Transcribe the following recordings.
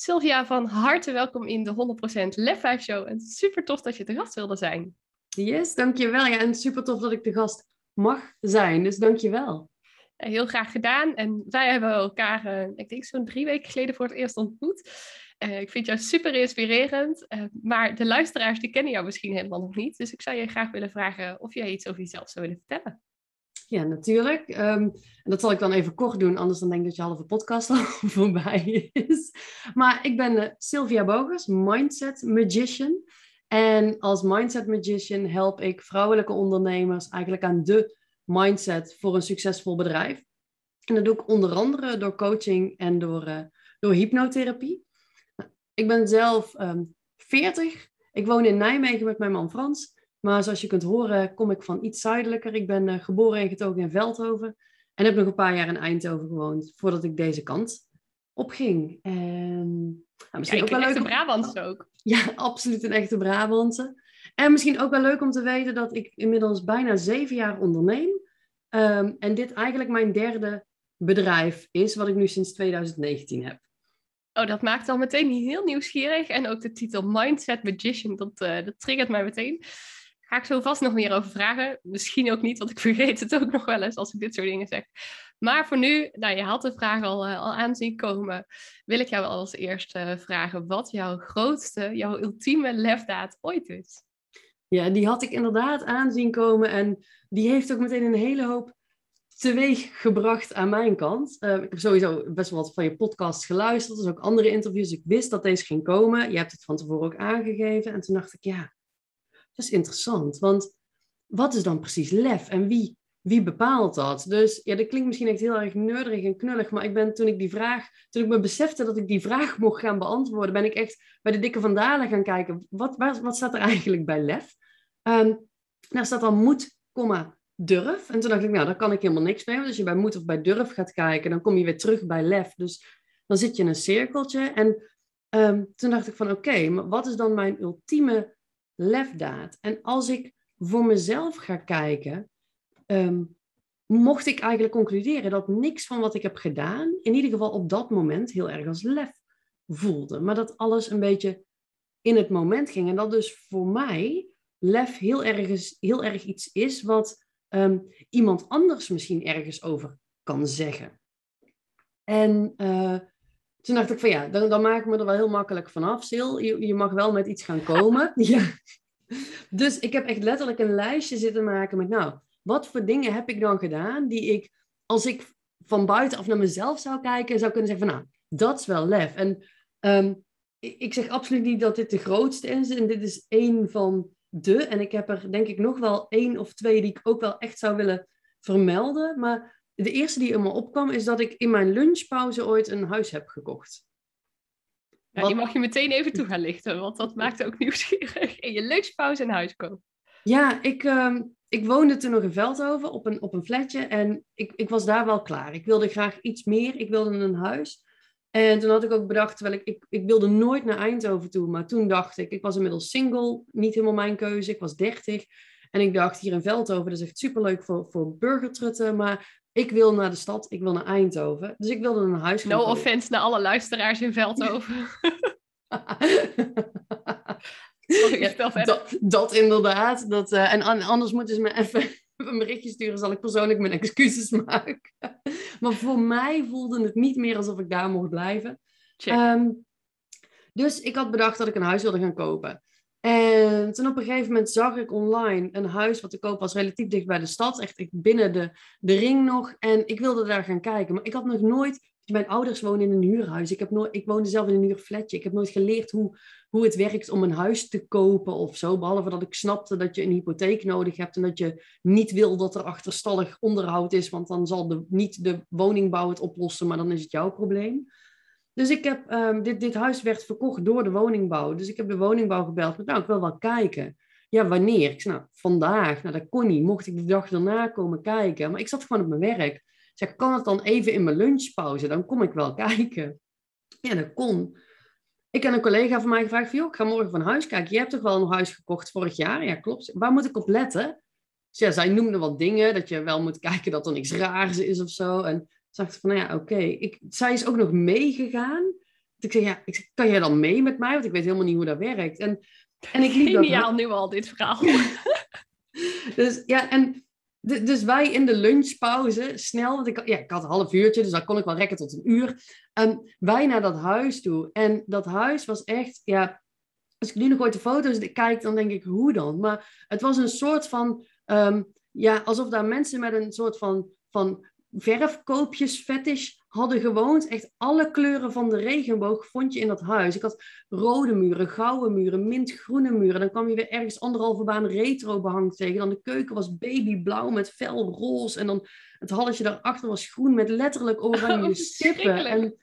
Sylvia, van harte welkom in de 100% Lef 5 Show. En super tof dat je te gast wilde zijn. Yes, dankjewel. Ja, en super tof dat ik de gast mag zijn. Dus dankjewel. Heel graag gedaan. En wij hebben elkaar, uh, ik denk zo'n drie weken geleden voor het eerst ontmoet. Uh, ik vind jou super inspirerend, uh, maar de luisteraars die kennen jou misschien helemaal nog niet. Dus ik zou je graag willen vragen of jij iets over jezelf zou willen vertellen. Ja, natuurlijk. Um, en dat zal ik dan even kort doen, anders dan denk ik dat je halve podcast al voorbij is. Maar ik ben uh, Sylvia Bogers, Mindset Magician. En als Mindset Magician help ik vrouwelijke ondernemers eigenlijk aan de mindset voor een succesvol bedrijf. En dat doe ik onder andere door coaching en door, uh, door hypnotherapie. Ik ben zelf um, ehm, 40. Ik woon in Nijmegen met mijn man Frans. Maar zoals je kunt horen, kom ik van iets zuidelijker. Ik ben uh, geboren en getogen in Veldhoven. En heb nog een paar jaar in Eindhoven gewoond voordat ik deze kant opging. En, nou, misschien ook wel leuk. Echte Brabantse ook. Ja, absoluut een echte Brabantse. En misschien ook wel leuk om te weten dat ik inmiddels bijna zeven jaar onderneem. Um, en dit eigenlijk mijn derde bedrijf is, wat ik nu sinds 2019 heb. Oh, dat maakt al meteen heel nieuwsgierig. En ook de titel Mindset Magician, dat, uh, dat triggert mij meteen. Ga ik zo vast nog meer over vragen. Misschien ook niet, want ik vergeet het ook nog wel eens als ik dit soort dingen zeg. Maar voor nu, nou, je had de vraag al, uh, al aanzien komen. Wil ik jou als eerste uh, vragen wat jouw grootste, jouw ultieme lefdaad ooit is? Ja, die had ik inderdaad aanzien komen. En die heeft ook meteen een hele hoop teweeg gebracht aan mijn kant. Uh, ik heb sowieso best wel wat van je podcast geluisterd. Dus ook andere interviews. Ik wist dat deze ging komen. Je hebt het van tevoren ook aangegeven. En toen dacht ik, ja, is interessant. Want wat is dan precies lef? En wie, wie bepaalt dat? Dus ja, dat klinkt misschien echt heel erg nerdig en knullig. Maar ik ben toen ik die vraag, toen ik me besefte dat ik die vraag mocht gaan beantwoorden, ben ik echt bij de dikke vandalen gaan kijken. Wat, wat, staat er eigenlijk bij lef? Um, daar staat dan moed, komma, durf. En toen dacht ik, nou, daar kan ik helemaal niks mee. Want als je bij moed of bij durf gaat kijken, dan kom je weer terug bij lef. Dus dan zit je in een cirkeltje. En um, toen dacht ik van, oké, maar wat is dan mijn ultieme lefdaad? En als ik voor mezelf ga kijken, um, mocht ik eigenlijk concluderen dat niks van wat ik heb gedaan, in ieder geval op dat moment, heel erg als lef voelde. Maar dat alles een beetje in het moment ging. En dat dus voor mij lef heel erg, heel erg iets is wat um, iemand anders misschien ergens over kan zeggen. En uh, toen dacht ik van ja, dan, dan maak ik me er wel heel makkelijk vanaf, Sil. Je, je mag wel met iets gaan komen. ja. Dus ik heb echt letterlijk een lijstje zitten maken met nou, wat voor dingen heb ik dan gedaan die ik, als ik van buitenaf naar mezelf zou kijken, zou kunnen zeggen van nou, dat is wel lef. En um, ik, ik zeg absoluut niet dat dit de grootste is. En dit is één van de. En ik heb er denk ik nog wel één of twee die ik ook wel echt zou willen vermelden. Maar de eerste die in me opkwam is dat ik in mijn lunchpauze ooit een huis heb gekocht. Ja, die mag je meteen even toe gaan lichten, want dat maakt ook nieuwsgierig. In je lunchpauze een huis kopen. Ja, ik, uh, ik woonde toen nog in Veldhoven op een, op een flatje en ik, ik was daar wel klaar. Ik wilde graag iets meer. Ik wilde een huis. En toen had ik ook bedacht, terwijl ik, ik, ik wilde nooit naar Eindhoven toe, maar toen dacht ik, ik was inmiddels single, niet helemaal mijn keuze, ik was 30. En ik dacht, hier in Veldhoven, dat is echt superleuk voor, voor burgertrutten, maar ik wil naar de stad, ik wil naar Eindhoven. Dus ik wilde een huis No offense naar alle luisteraars in Veldhoven. Sorry, dat, dat, inderdaad. Dat, uh, en anders moeten ze me even een berichtje sturen, zal ik persoonlijk mijn excuses maken. maar voor mij voelde het niet meer alsof ik daar mocht blijven. Um, dus ik had bedacht dat ik een huis wilde gaan kopen. En toen op een gegeven moment zag ik online een huis wat te koop was relatief dicht bij de stad. Echt binnen de, de ring nog. En ik wilde daar gaan kijken. Maar ik had nog nooit... Mijn ouders wonen in een huurhuis. Ik, heb nooit, ik woonde zelf in een huurflatje. Ik heb nooit geleerd hoe, hoe het werkt om een huis te kopen of zo. Behalve dat ik snapte dat je een hypotheek nodig hebt en dat je niet wil dat er achterstallig onderhoud is, want dan zal de, niet de woningbouw het oplossen, maar dan is het jouw probleem. Dus ik heb, um, dit, dit huis werd verkocht door de woningbouw. Dus ik heb de woningbouw gebeld. Met, nou, ik wil wel kijken. Ja, wanneer? Ik zei, nou, vandaag. Nou, dat kon niet. Mocht ik de dag daarna komen kijken. Maar ik zat gewoon op mijn werk. Ik zeg, kan het dan even in mijn lunchpauze? Dan kom ik wel kijken. Ja, dat kon. Ik heb een collega van mij gevraagd, joh, ik ga morgen van huis kijken. Je hebt toch wel een huis gekocht vorig jaar? Ja, klopt. Waar moet ik op letten? Dus zij noemde wat dingen, dat je wel moet kijken dat er niks raars is of zo. En toen dacht ik van, nou ja, oké. Okay. Zij is ook nog meegegaan ik zei, ja, ik kan jij dan mee met mij? Want ik weet helemaal niet hoe dat werkt. En, en ik liep dat- Geniaal nu al, dit verhaal. Dus ja, en dus wij in de lunchpauze snel, want ik, ja, ik had een half uurtje, dus dan kon ik wel rekken tot een uur. En wij naar dat huis toe. En dat huis was echt, ja, als ik nu nog ooit de foto's kijk, dan denk ik, hoe dan? Maar het was een soort van, ehm, ja, alsof daar mensen met een soort van, van verfkoopjes fetish hadden gewoond. Echt alle kleuren van de regenboog vond je in dat huis. Ik had rode muren, gouden muren, mintgroene muren. Dan kwam je weer ergens anderhalve baan retro behang tegen. Dan de keuken was babyblauw met fel roze. En dan het halletje daarachter was groen met letterlijk oranje Oh, stippen. verschrikkelijk. En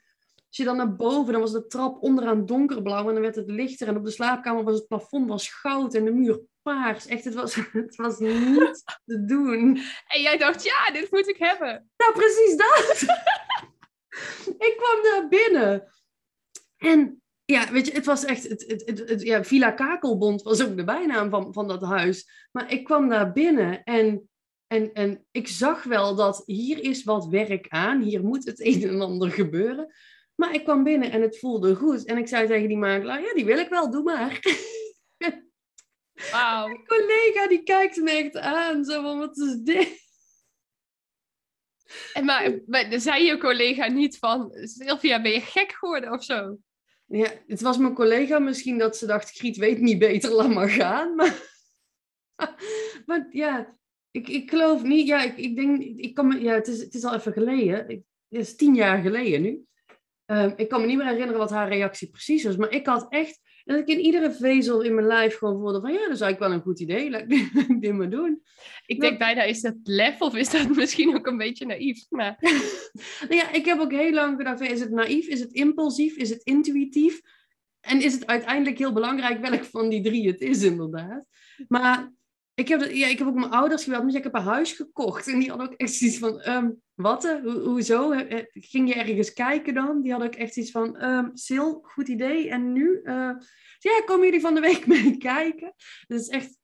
als je dan naar boven, dan was de trap onderaan donkerblauw. En dan werd het lichter. En op de slaapkamer was het plafond was goud en de muur paars. Echt, het was, het was niet te doen. En jij dacht, ja, dit moet ik hebben. Nou, precies dat. ik kwam daar binnen. En ja, weet je, het was echt... Het, het, het, het- ja, Villa Kakelbond was ook de bijnaam van, van dat huis. Maar ik kwam daar binnen en, en, en ik zag wel dat hier is wat werk aan. Hier moet het een en ander gebeuren. Maar ik kwam binnen en het voelde goed. En ik zei tegen die makelaar, ja, die wil ik wel, doe maar. Wauw. Mijn collega die kijkt me echt aan, zo van, wat is dit? En maar, maar zei je collega niet van, Sylvia, ben je gek geworden of zo? Ja, het was mijn collega misschien dat ze dacht, Griet weet niet beter, laat maar gaan. Maar, maar ja, ik, ik geloof niet, ja, ik, ik denk, ik kan me, ja, het is, het is al even geleden. Ik, het is tien jaar geleden nu. Ehm, ik kan me niet meer herinneren wat haar reactie precies was, maar ik had echt, dat ik in iedere vezel in mijn lijf gewoon voelde van, ja, dat is eigenlijk wel een goed idee, laat ik dit- dit maar doen. Ik denk bijna, is dat lef of is dat misschien ook een beetje naïef? Maar Nou ja, ik heb ook heel lang gedacht, is het naïef, is het impulsief, is het intuïtief? En is het uiteindelijk heel belangrijk welk van die drie het is, inderdaad. Maar ik heb, ja, ik heb ook mijn ouders gebeld, maar ik heb een huis gekocht. En die hadden ook echt zoiets van, ehm, wat? Ho- hoezo? Ging je ergens kijken dan? Die hadden ook echt iets van, Sil, goed idee. En nu? Eh, ja, komen jullie van de week mee kijken? Dus echt,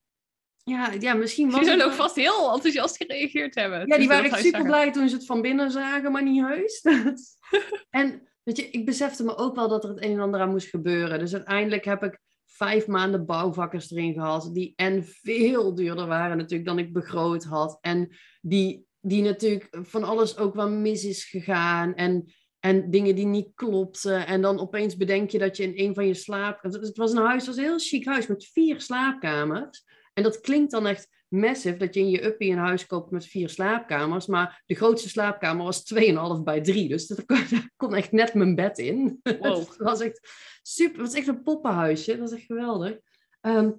ja, ja misschien was die het zullen ook wel- vast heel enthousiast gereageerd hebben. ja, die ze waren echt super blij toen ze het van binnen zagen, maar niet heus. En weet je, ik besefte me ook wel dat er het een en ander aan moest gebeuren. Dus uiteindelijk heb ik vijf maanden bouwvakkers erin gehad, die en veel duurder waren natuurlijk dan ik begroot had. En die, die natuurlijk van alles ook wel mis is gegaan. En, en dingen die niet klopten. En dan opeens bedenk je dat je in een van je slaap... Het was een huis, het was een heel chic huis met vier slaapkamers. En dat klinkt dan echt massive dat je in je uppie een huis koopt met vier slaapkamers. Maar de grootste slaapkamer was 2,5 bij 3. Dus daar kon, echt net mijn bed in. Wow. het was echt super. Het was echt een poppenhuisje. Dat was echt geweldig. Ehm,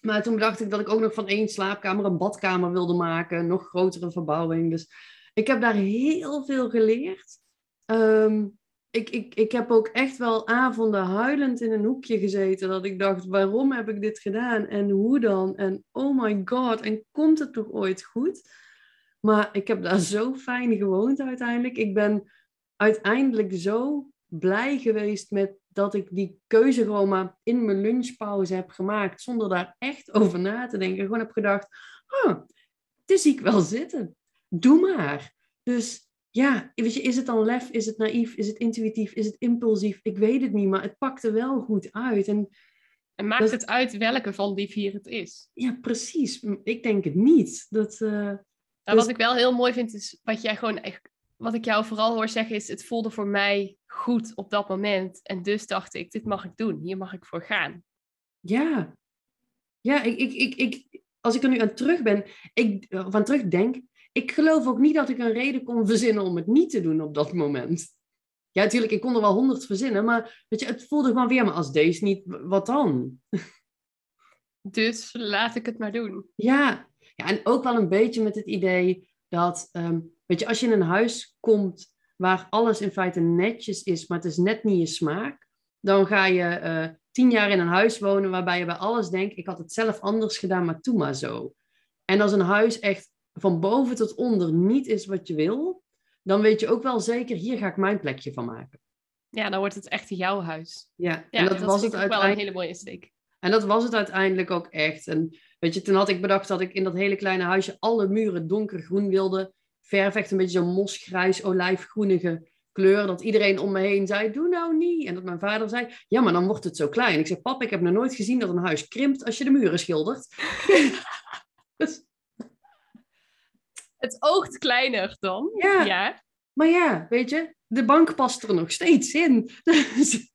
maar toen bedacht ik dat ik ook nog van één slaapkamer een badkamer wilde maken. Een nog grotere verbouwing. Dus ik heb daar heel veel geleerd. Ehm, ik, ik, ik heb ook echt wel avonden huilend in een hoekje gezeten. Dat ik dacht, waarom heb ik dit gedaan? En hoe dan? En oh my god, en komt het toch ooit goed? Maar ik heb daar zo fijn gewoond uiteindelijk. Ik ben uiteindelijk zo blij geweest met dat ik die keuze gewoon in mijn lunchpauze heb gemaakt. Zonder daar echt over na te denken. Gewoon heb gedacht, oh, dit zie ik wel zitten. Doe maar. Dus ja, weet je, is het dan lef? Is het naïef? Is het intuïtief? Is het impulsief? Ik weet het niet, maar het pakte wel goed uit. En En maakt Dat- het uit welke van die vier het is? ja, precies. Ik denk het niet. Dat, eh, Nou, Dus- Wat ik wel heel mooi vind, is wat jij gewoon echt, wat ik jou vooral hoor zeggen, is het voelde voor mij goed op dat moment. En dus dacht ik, dit mag ik doen, hier mag ik voor gaan. Ja, ja ik, ik, ik, ik, als ik er nu aan terug ben, ik, of aan terugdenk, ik geloof ook niet dat ik een reden kon verzinnen om het niet te doen op dat moment. Ja, natuurlijk, ik kon er wel honderd verzinnen, maar weet je, het voelde gewoon weer, maar als deze niet, wat dan? Dus laat ik het maar doen. Ja, ja en ook wel een beetje met het idee dat, ehm, weet je, als je in een huis komt waar alles in feite netjes is, maar het is net niet je smaak, dan ga je eh, tien jaar in een huis wonen waarbij je bij alles denkt, ik had het zelf anders gedaan, maar doe maar zo. En als een huis echt van boven tot onder niet is wat je wil, dan weet je ook wel zeker, hier ga ik mijn plekje van maken. Ja, dan wordt het echt jouw huis. Ja, Ja, en dat, was het ook wel een uiteindelijk. hele mooie insteek. En dat was het uiteindelijk ook echt. En weet je, toen had ik bedacht dat ik in dat hele kleine huisje alle muren donkergroen wilde verven. Echt een beetje zo'n mosgrijs, olijfgroenige kleur. Dat iedereen om me heen zei, doe nou niet. En dat mijn vader zei, ja, maar dan wordt het zo klein. Ik zeg, pap, ik heb nog nooit gezien dat een huis krimpt als je de muren schildert. Het oogt kleiner dan. Ja. ja. maar ja, weet je, de bank past er nog steeds in.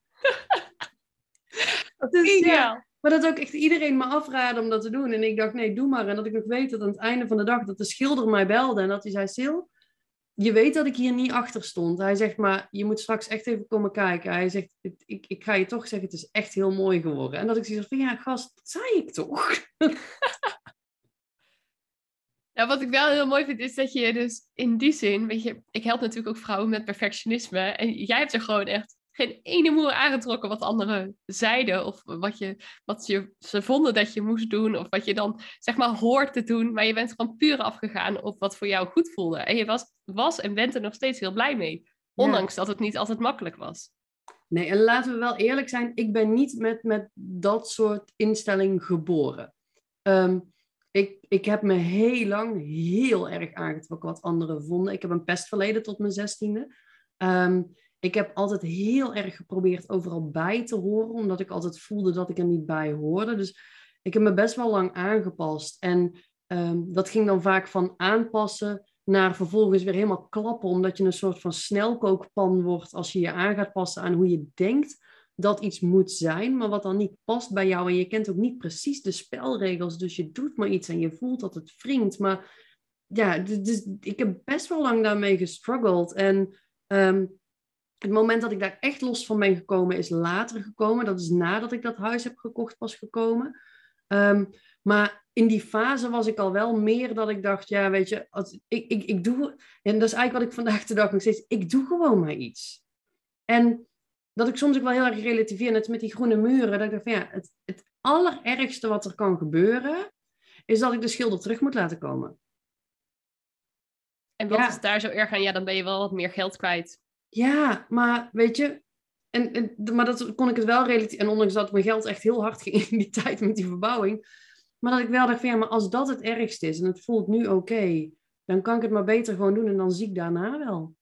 Dus, dus ja, maar dat ook echt iedereen me afraadde om dat te doen. En ik dacht, nee, doe maar. En dat ik nog weet dat aan het einde van de dag dat de schilder mij belde en dat hij zei, Sil, je weet dat ik hier niet achter stond. Hij zegt, maar je moet straks echt even komen kijken. Hij zegt, ik, ik, ik ga je toch zeggen, het is echt heel mooi geworden. En dat ik zoiets van, ja, gast, dat zei ik toch? Nou, wat ik wel heel mooi vind, is dat je dus in die zin, weet je, ik help natuurlijk ook vrouwen met perfectionisme. En jij hebt er gewoon echt geen ene moer aangetrokken wat anderen zeiden. Of wat, je, wat je, ze vonden dat je moest doen. Of wat je dan, zeg maar, hoort te doen. Maar je bent gewoon puur afgegaan op wat voor jou goed voelde. En je was, was en bent er nog steeds heel blij mee. Ondanks dat het niet altijd makkelijk was. Nee, en laten we wel eerlijk zijn, ik ben niet met, met dat soort instelling geboren. Ehm, ik, ik heb me heel lang heel erg aangetrokken wat anderen vonden. Ik heb een pestverleden tot mijn zestiende. Ehm, ik heb altijd heel erg geprobeerd overal bij te horen, omdat ik altijd voelde dat ik er niet bij hoorde. Dus ik heb me best wel lang aangepast. En ehm, dat ging dan vaak van aanpassen naar vervolgens weer helemaal klappen, omdat je een soort van snelkookpan wordt als je je aan gaat passen aan hoe je denkt dat iets moet zijn, maar wat dan niet past bij jou. En je kent ook niet precies de spelregels, dus je doet maar iets en je voelt dat het wringt. Maar ja, dus ik heb best wel lang daarmee gestruggeld. En ehm, het moment dat ik daar echt los van ben gekomen, is later gekomen. Dat is nadat ik dat huis heb gekocht pas gekomen. Ehm, maar in die fase was ik al wel meer dat ik dacht, ja, weet je, als, ik, ik, ik doe, en dat is eigenlijk wat ik vandaag de dag nog steeds, ik doe gewoon maar iets. En dat ik soms ook wel heel erg relativeer, net met die groene muren, dat ik dacht van ja, het, het allerergste wat er kan gebeuren, is dat ik de schilder terug moet laten komen. En wat Ja. is daar zo erg aan? Ja, dan ben je wel wat meer geld kwijt. Ja, maar weet je, en, en, maar dat kon ik het wel relatief, en ondanks dat mijn geld echt heel hard ging in die tijd met die verbouwing, maar dat ik wel dacht van ja, maar als dat het ergste is en het voelt nu oké, dan kan ik het maar beter gewoon doen en dan zie ik daarna wel.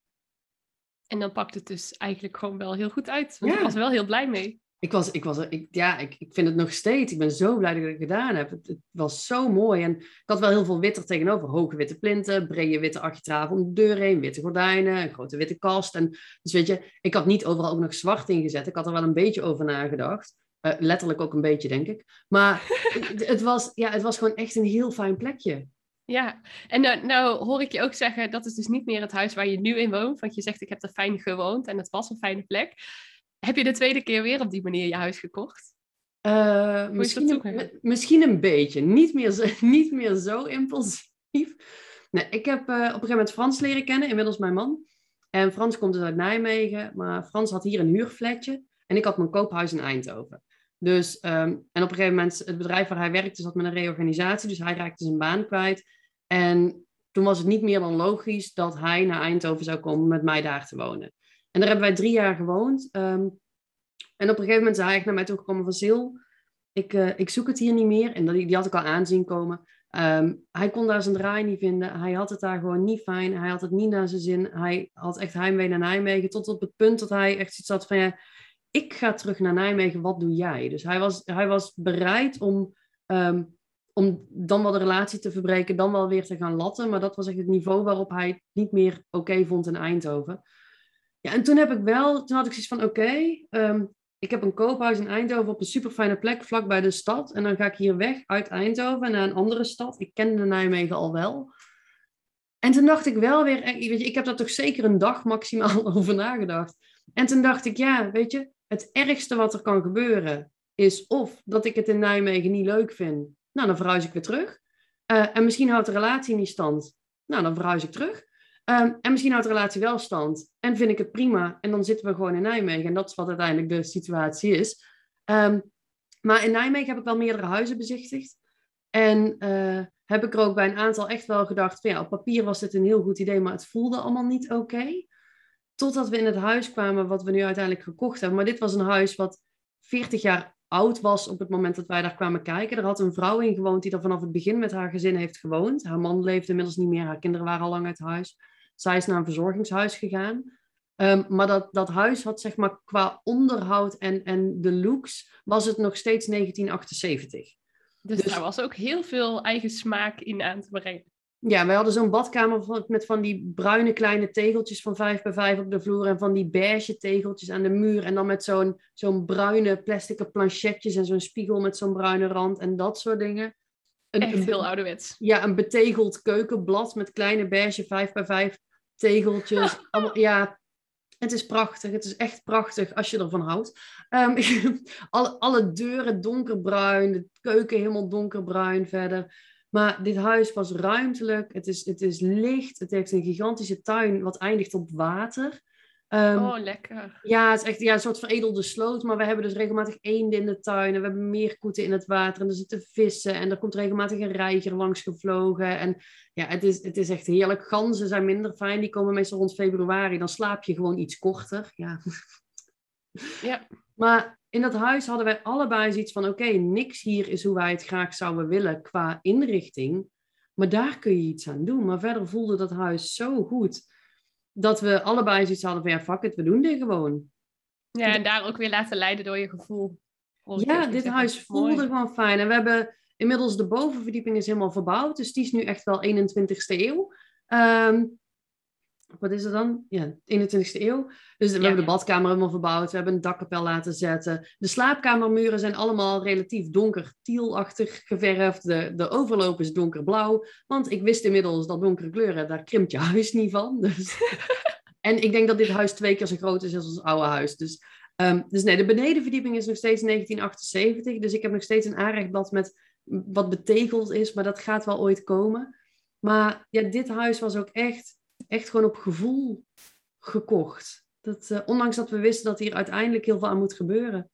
En dan pakt het dus eigenlijk gewoon wel heel goed uit. Want Ja. ik was er wel heel blij mee. Ik was, ik was, ik, ja, ik, ik vind het nog steeds. Ik ben zo blij dat ik het gedaan heb. Het, het was zo mooi. En ik had wel heel veel wit er tegenover. Hoge witte plinten, brede witte architraven om de deur heen, witte gordijnen, een grote witte kast. En, dus weet je, ik had niet overal ook nog zwart ingezet. Ik had er wel een beetje over nagedacht. Eh, letterlijk ook een beetje, denk ik. Maar het, het was, ja, het was gewoon echt een heel fijn plekje. Ja, en nou, nou hoor ik je ook zeggen, dat is dus niet meer het huis waar je nu in woont. Want je zegt, ik heb er fijn gewoond en het was een fijne plek. Heb je de tweede keer weer op die manier je huis gekocht? Eh, misschien, een, misschien een beetje. Niet meer zo, niet meer zo impulsief. Nee, ik heb eh, op een gegeven moment Frans leren kennen, inmiddels mijn man. En Frans komt dus uit Nijmegen, maar Frans had hier een huurflatje. En ik had mijn koophuis in Eindhoven. Dus, ehm, en op een gegeven moment, het bedrijf waar hij werkte zat met een reorganisatie. Dus hij raakte zijn baan kwijt. En toen was het niet meer dan logisch dat hij naar Eindhoven zou komen met mij daar te wonen. En daar hebben wij drie jaar gewoond. Ehm, en op een gegeven moment is hij naar mij toegekomen van Sil, ik, eh, ik zoek het hier niet meer. En die had ik al aanzien komen. Ehm, hij kon daar zijn draai niet vinden. Hij had het daar gewoon niet fijn. Hij had het niet naar zijn zin. Hij had echt heimwee naar Nijmegen. Tot op het punt dat hij echt zoiets had van... Ja, ik ga terug naar Nijmegen. Wat doe jij? Dus hij was, hij was bereid om, ehm, om dan wel de relatie te verbreken. Dan wel weer te gaan latten. Maar dat was echt het niveau waarop hij het niet meer oké vond in Eindhoven. Ja, en toen heb ik wel... Toen had ik zoiets van... Oké, ehm, ik heb een koophuis in Eindhoven op een super fijne plek vlakbij de stad. En dan ga ik hier weg uit Eindhoven naar een andere stad. Ik kende Nijmegen al wel. En toen dacht ik wel weer, eh, weet je, ik heb daar toch zeker een dag maximaal over nagedacht. En toen dacht ik, ja, weet je, het ergste wat er kan gebeuren is of dat ik het in Nijmegen niet leuk vind. Nou, dan verhuis ik weer terug. Eh, en misschien houdt de relatie niet stand. Nou, dan verhuis ik terug. Ehm, en misschien houdt de relatie wel stand. En vind ik het prima. En dan zitten we gewoon in Nijmegen. En dat is wat uiteindelijk de situatie is. Ehm, maar in Nijmegen heb ik wel meerdere huizen bezichtigd. En eh, heb ik er ook bij een aantal echt wel gedacht: van ja, op papier was dit een heel goed idee, maar het voelde allemaal niet oké. Totdat we in het huis kwamen wat we nu uiteindelijk gekocht hebben. Maar dit was een huis wat 40 jaar oud was op het moment dat wij daar kwamen kijken. Er had een vrouw in gewoond die er vanaf het begin met haar gezin heeft gewoond. Haar man leefde inmiddels niet meer, haar kinderen waren al lang uit huis. Zij is naar een verzorgingshuis gegaan. Ehm, maar dat, dat huis had zeg maar qua onderhoud en, en de looks, was het nog steeds 1978. Dus, dus daar was ook heel veel eigen smaak in aan te brengen. Ja, wij hadden zo'n badkamer met van die bruine kleine tegeltjes van 5 bij 5 op de vloer en van die beige tegeltjes aan de muur. En dan met zo'n zo'n bruine plastic planchetjes en zo'n spiegel met zo'n bruine rand en dat soort dingen. Een, Echt heel ouderwets. Ja, een betegeld keukenblad met kleine beige 5 bij 5 tegeltjes. Allemaal, ja, het is prachtig. Het is echt prachtig als je ervan houdt. Um, alle, alle deuren donkerbruin, de keuken helemaal donkerbruin verder. Maar dit huis was ruimtelijk, het is, het is licht, het heeft een gigantische tuin wat eindigt op water. Um, oh, lekker. Ja, het is echt ja, een soort veredelde sloot, maar we hebben dus regelmatig eenden in de tuin en we hebben meerkoeten in het water en er zitten vissen en er komt regelmatig een reiger langs gevlogen. En ja, het is, het is echt heerlijk. Ganzen zijn minder fijn, die komen meestal rond februari, dan slaap je gewoon iets korter. Ja. ja. Maar in dat huis hadden wij allebei zoiets van: oké, niks hier is hoe wij het graag zouden willen qua inrichting. Maar daar kun je iets aan doen. Maar verder voelde dat huis zo goed dat we allebei zoiets hadden van: ja, fuck it, we doen dit gewoon. Ja, en daar ook weer laten leiden door je gevoel. Ja, dit huis voelde gewoon fijn. En we hebben inmiddels de bovenverdieping is helemaal verbouwd. Dus die is nu echt wel 21ste eeuw. Um, wat is het dan? Ja, 21ste eeuw. Dus we hebben de badkamer helemaal verbouwd. We hebben een dakkapel laten zetten. De slaapkamermuren zijn allemaal relatief donker tielachtig geverfd. De, de overloop is donkerblauw. Want ik wist inmiddels dat donkere kleuren, daar krimpt je huis niet van. Dus... en ik denk dat dit huis twee keer zo groot is als ons oude huis. Dus, um, dus nee, de benedenverdieping is nog steeds 1978. Dus ik heb nog steeds een aanrechtblad met wat betegeld is. Maar dat gaat wel ooit komen. Maar ja, dit huis was ook echt echt gewoon op gevoel gekocht. Dat, uh, ondanks dat we wisten dat hier uiteindelijk heel veel aan moet gebeuren.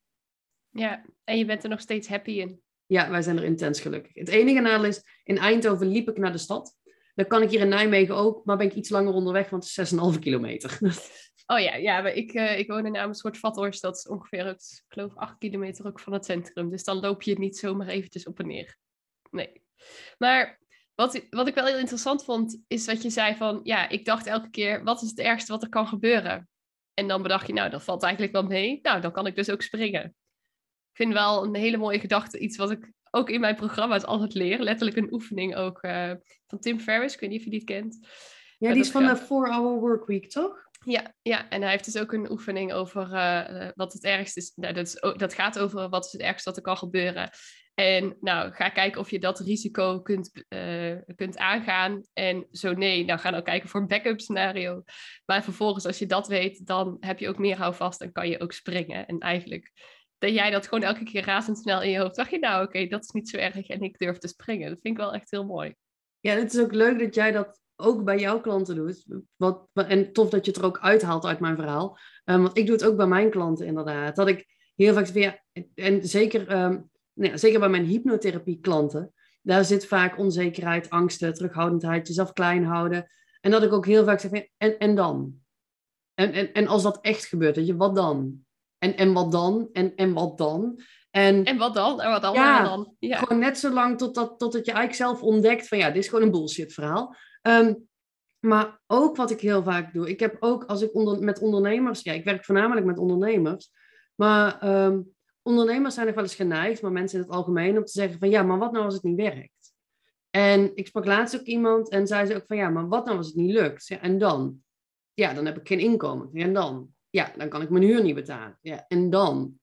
Ja, en je bent er nog steeds happy in. Ja, wij zijn er intens gelukkig. Het enige nadeel is, in Eindhoven liep ik naar de stad. Dan kan ik hier in Nijmegen ook, maar ben ik iets langer onderweg, want het is 6,5 kilometer. Oh ja, ja maar ik, uh, ik woon in Amersfoort Vathorst. Dat is ongeveer, ik geloof, 8 kilometer ook van het centrum. Dus dan loop je niet zomaar eventjes op en neer. Nee. Maar wat, wat ik wel heel interessant vond, is wat je zei van, ja, ik dacht elke keer, wat is het ergste wat er kan gebeuren? En dan bedacht je, nou, dat valt eigenlijk wel mee. Nou, dan kan ik dus ook springen. Ik vind wel een hele mooie gedachte, iets wat ik ook in mijn programma's altijd leer. Letterlijk een oefening ook uh, van Tim Ferriss, ik weet niet of je die kent. Ja, die is van de 4-Hour Workweek, toch? Ja, ja, en hij heeft dus ook een oefening over uh, wat het ergste is. Nou, dat, is, dat gaat over wat is het ergste wat er kan gebeuren. En nou, ga kijken of je dat risico kunt, uh, kunt aangaan. En zo nee, nou ga dan kijken voor een backup scenario. Maar vervolgens, als je dat weet, dan heb je ook meer houvast en kan je ook springen. En eigenlijk dat jij dat gewoon elke keer razendsnel in je hoofd. Dacht je nou, oké, dat is niet zo erg en ik durf te springen. Dat vind ik wel echt heel mooi. Ja, het is ook leuk dat jij dat ook bij jouw klanten doet. Wat, en tof dat je het er ook uithaalt uit mijn verhaal. Um, want ik doe het ook bij mijn klanten inderdaad. Dat ik heel vaak weer, en zeker um, nou zeker bij mijn hypnotherapie klanten, daar zit vaak onzekerheid, angsten, terughoudendheid, jezelf klein houden. En dat ik ook heel vaak zeg, en, en dan? En, en, en als dat echt gebeurt, weet je, wat dan? En, en wat dan? En, en wat dan? En, en wat dan? En wat dan? Ja, en dan? ja. gewoon net zo lang totdat, totdat je eigenlijk zelf ontdekt van ja, dit is gewoon een bullshit verhaal. Um, maar ook wat ik heel vaak doe, ik heb ook als ik onder, met ondernemers, ja, ik werk voornamelijk met ondernemers, maar um, ondernemers zijn nog wel eens geneigd, maar mensen in het algemeen, om te zeggen van ja, maar wat nou als het niet werkt? En ik sprak laatst ook iemand en zei ze ook van ja, maar wat nou als het niet lukt? En dan? Ja, dan heb ik geen inkomen. Ja, en dan? Ja, dan kan ik mijn huur niet betalen. Ja, en dan?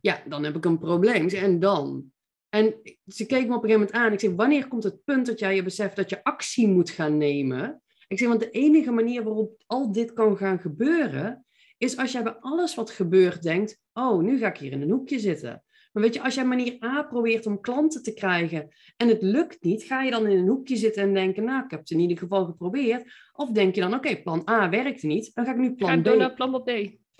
Ja, dan heb ik een probleem. En dan? En ze keek me op een gegeven moment aan. Ik zei, wanneer komt het punt dat jij je beseft dat je actie moet gaan nemen? Ik zeg, want de enige manier waarop al dit kan gaan gebeuren, is als jij bij alles wat gebeurt denkt, oh, nu ga ik hier in een hoekje zitten. Maar weet je, als jij manier A probeert om klanten te krijgen en het lukt niet, ga je dan in een hoekje zitten en denken, nou, ik heb het in ieder geval geprobeerd. Of denk je dan, oké, plan A werkte niet, dan ga ik nu plan ga B. door naar plan B.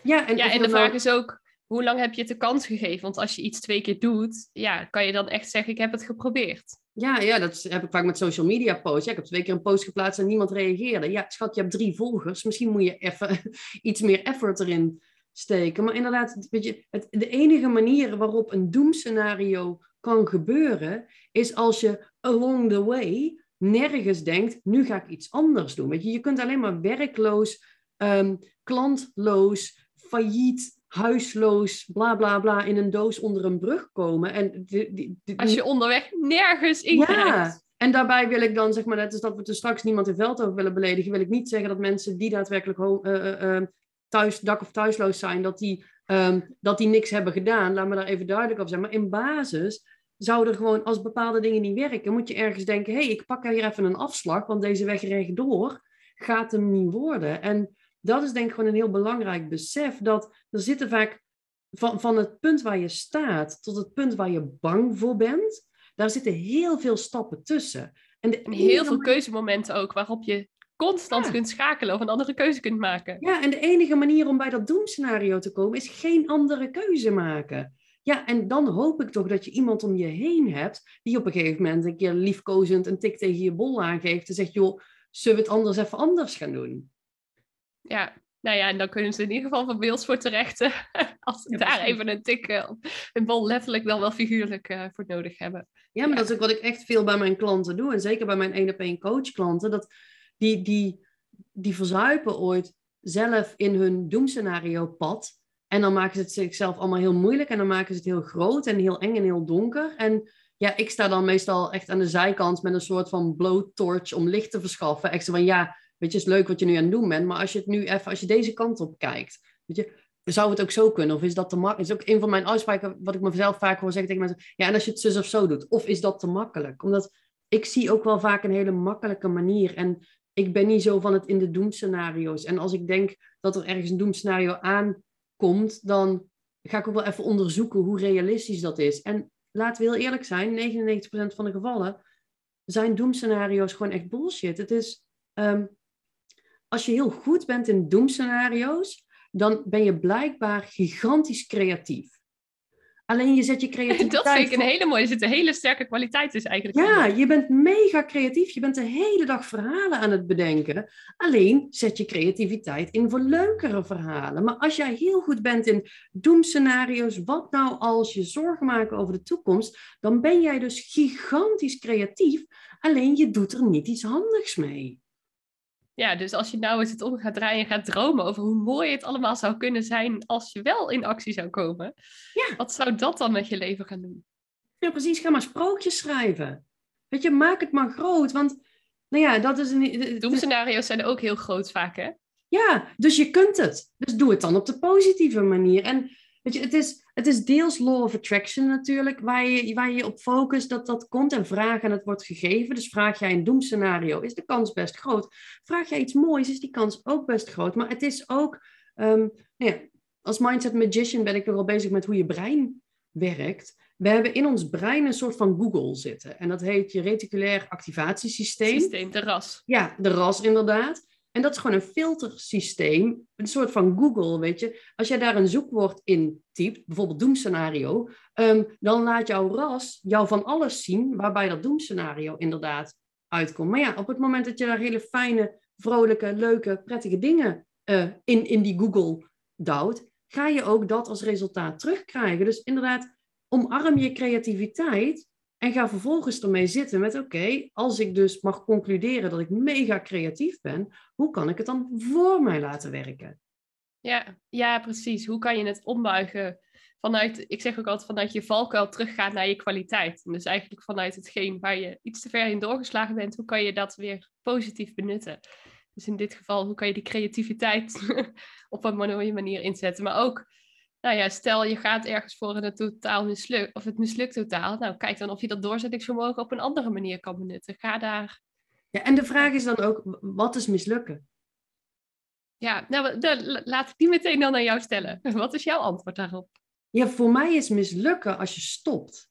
Ja, en, ja, en de vraag is ook, hoe lang heb je het de kans gegeven? Want als je iets twee keer doet, ja, kan je dan echt zeggen, ik heb het geprobeerd. Ja, ja, dat heb ik vaak met social media posts. Ja, ik heb twee keer een post geplaatst en niemand reageerde. Ja, schat, je hebt drie volgers. Misschien moet je even iets meer effort erin steken. Maar inderdaad, weet je, het, de enige manier waarop een doemscenario kan gebeuren, is als je along the way nergens denkt, nu ga ik iets anders doen. Weet je, je kunt alleen maar werkloos ehm, klantloos, failliet, huisloos, bla bla bla, in een doos onder een brug komen. En die, die, die, Als je onderweg nergens in ja, en daarbij wil ik dan, zeg maar, net als dat we er straks niemand in veld over willen beledigen, wil ik niet zeggen dat mensen die daadwerkelijk uh, uh, thuis, dak- of thuisloos zijn, dat die, um, dat die niks hebben gedaan. Laat me daar even duidelijk over zijn. Maar in basis zou er gewoon, als bepaalde dingen niet werken, moet je ergens denken, hé, hey, ik pak hier even een afslag, want deze weg rechtdoor gaat hem niet worden. En dat is denk ik gewoon een heel belangrijk besef, dat er zitten vaak van, van het punt waar je staat tot het punt waar je bang voor bent, daar zitten heel veel stappen tussen. En, de en heel veel keuzemomenten ook, waarop je constant kunt schakelen of een andere keuze kunt maken. Ja, en de enige manier om bij dat doemscenario te komen is geen andere keuze maken. Ja, en dan hoop ik toch dat je iemand om je heen hebt die op een gegeven moment een keer liefkozend een tik tegen je bol aangeeft en zegt, joh, zullen we het anders even anders gaan doen? Ja, nou ja, en dan kunnen ze in ieder geval van Wils voor terecht. als ze daar even een tik een bol letterlijk dan wel figuurlijk uh, voor nodig hebben. Ja, maar ja. dat is ook wat ik echt veel bij mijn klanten doe. En zeker bij mijn één op één coach klanten. Dat die, die, die verzuipen ooit zelf in hun doemscenario pad. En dan maken ze het zichzelf allemaal heel moeilijk. En dan maken ze het heel groot en heel eng en heel donker. En ja, ik sta dan meestal echt aan de zijkant met een soort van blowtorch om licht te verschaffen. Echt zo van, ja, weet je, is leuk wat je nu aan het doen bent. Maar als je het nu even, als je deze kant op kijkt, weet je, zou het ook zo kunnen? Of is dat te makkelijk? is ook een van mijn uitspraken wat ik mezelf vaak hoor zeggen tegen mensen. Ja, en als je het zus of zo doet, of is dat te makkelijk? Omdat ik zie ook wel vaak een hele makkelijke manier. En ik ben niet zo van het in de doemscenario's. En als ik denk dat er ergens een doemscenario aankomt, dan ga ik ook wel even onderzoeken hoe realistisch dat is. En laten we heel eerlijk zijn, 99% van de gevallen zijn doemscenario's gewoon echt bullshit. Het is, um, als je heel goed bent in doemscenario's, dan ben je blijkbaar gigantisch creatief. Alleen je zet je creativiteit... Dat vind ik een hele mooie, er zit een hele sterke kwaliteit dus eigenlijk. Ja, je bent mega creatief. Je bent de hele dag verhalen aan het bedenken. Alleen zet je creativiteit in voor leukere verhalen. Maar als jij heel goed bent in doemscenario's, wat nou als je zorgen maken over de toekomst, dan ben jij dus gigantisch creatief. Alleen je doet er niet iets handigs mee. Ja, dus als je nou eens het om gaat draaien en gaat dromen over hoe mooi het allemaal zou kunnen zijn als je wel in actie zou komen. Ja. Wat zou dat dan met je leven gaan doen? Ja, precies. Ga maar sprookjes schrijven. Weet je, maak het maar groot. Want, nou ja, dat is een... Doemscenario's zijn ook heel groot vaak, hè? Ja, dus je kunt het. Dus doe het dan op de positieve manier. En weet je, het is, het is deels law of attraction natuurlijk, waar je, waar je op focust dat dat komt en vraag en het wordt gegeven. Dus vraag jij een doemscenario, is de kans best groot. Vraag jij iets moois, is die kans ook best groot. Maar het is ook, um, nou ja, als mindset magician ben ik nogal bezig met hoe je brein werkt. We hebben in ons brein een soort van Google zitten. En dat heet je reticulair activatiesysteem. Systeem, de RAS. Ja, de RAS inderdaad. En dat is gewoon een filtersysteem, een soort van Google, weet je. Als jij daar een zoekwoord in typt, bijvoorbeeld doemscenario, um, dan laat jouw RAS jou van alles zien waarbij dat doemscenario inderdaad uitkomt. Maar ja, op het moment dat je daar hele fijne, vrolijke, leuke, prettige dingen uh, in, in die Google duwt, ga je ook dat als resultaat terugkrijgen. Dus inderdaad, omarm je creativiteit en ga vervolgens ermee zitten met: oké, als ik dus mag concluderen dat ik mega creatief ben, hoe kan ik het dan voor mij laten werken? Ja, ja, precies. Hoe kan je het ombuigen vanuit, ik zeg ook altijd vanuit je valkuil teruggaan naar je kwaliteit. En dus eigenlijk vanuit hetgeen waar je iets te ver in doorgeslagen bent, hoe kan je dat weer positief benutten? Dus in dit geval, hoe kan je die creativiteit op een mooie manier inzetten? Maar ook nou ja, stel je gaat ergens voor en het totaal mislukt, of het mislukt totaal. Nou, kijk dan of je dat doorzettingsvermogen op een andere manier kan benutten. Ga daar. Ja, en de vraag is dan ook, wat is mislukken? Ja, nou, laat ik die meteen dan aan jou stellen. Wat is jouw antwoord daarop? Ja, voor mij is mislukken als je stopt.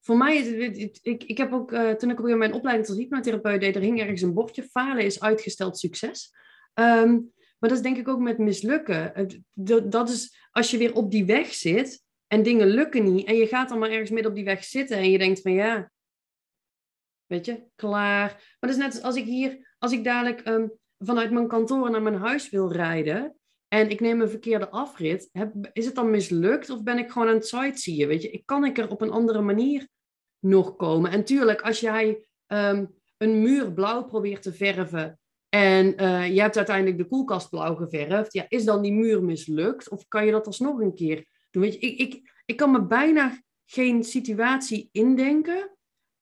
Voor mij is het, ik, ik heb ook, uh, toen ik op mijn opleiding tot hypnotherapeut deed, er hing ergens een bordje, falen is uitgesteld succes. Um, maar dat is denk ik ook met mislukken. Dat is als je weer op die weg zit en dingen lukken niet. En je gaat dan maar ergens midden op die weg zitten en je denkt van ja, weet je, klaar. Maar dat is net als ik hier, als ik dadelijk um, vanuit mijn kantoor naar mijn huis wil rijden. En ik neem een verkeerde afrit. Heb, is het dan mislukt of ben ik gewoon aan het sightseeën? Weet je, ik kan ik er op een andere manier nog komen. En tuurlijk, als jij um, een muur blauw probeert te verven En uh, je hebt uiteindelijk de koelkast blauw geverfd. Ja, is dan die muur mislukt? Of kan je dat alsnog een keer doen? Weet je, ik, ik, ik kan me bijna geen situatie indenken.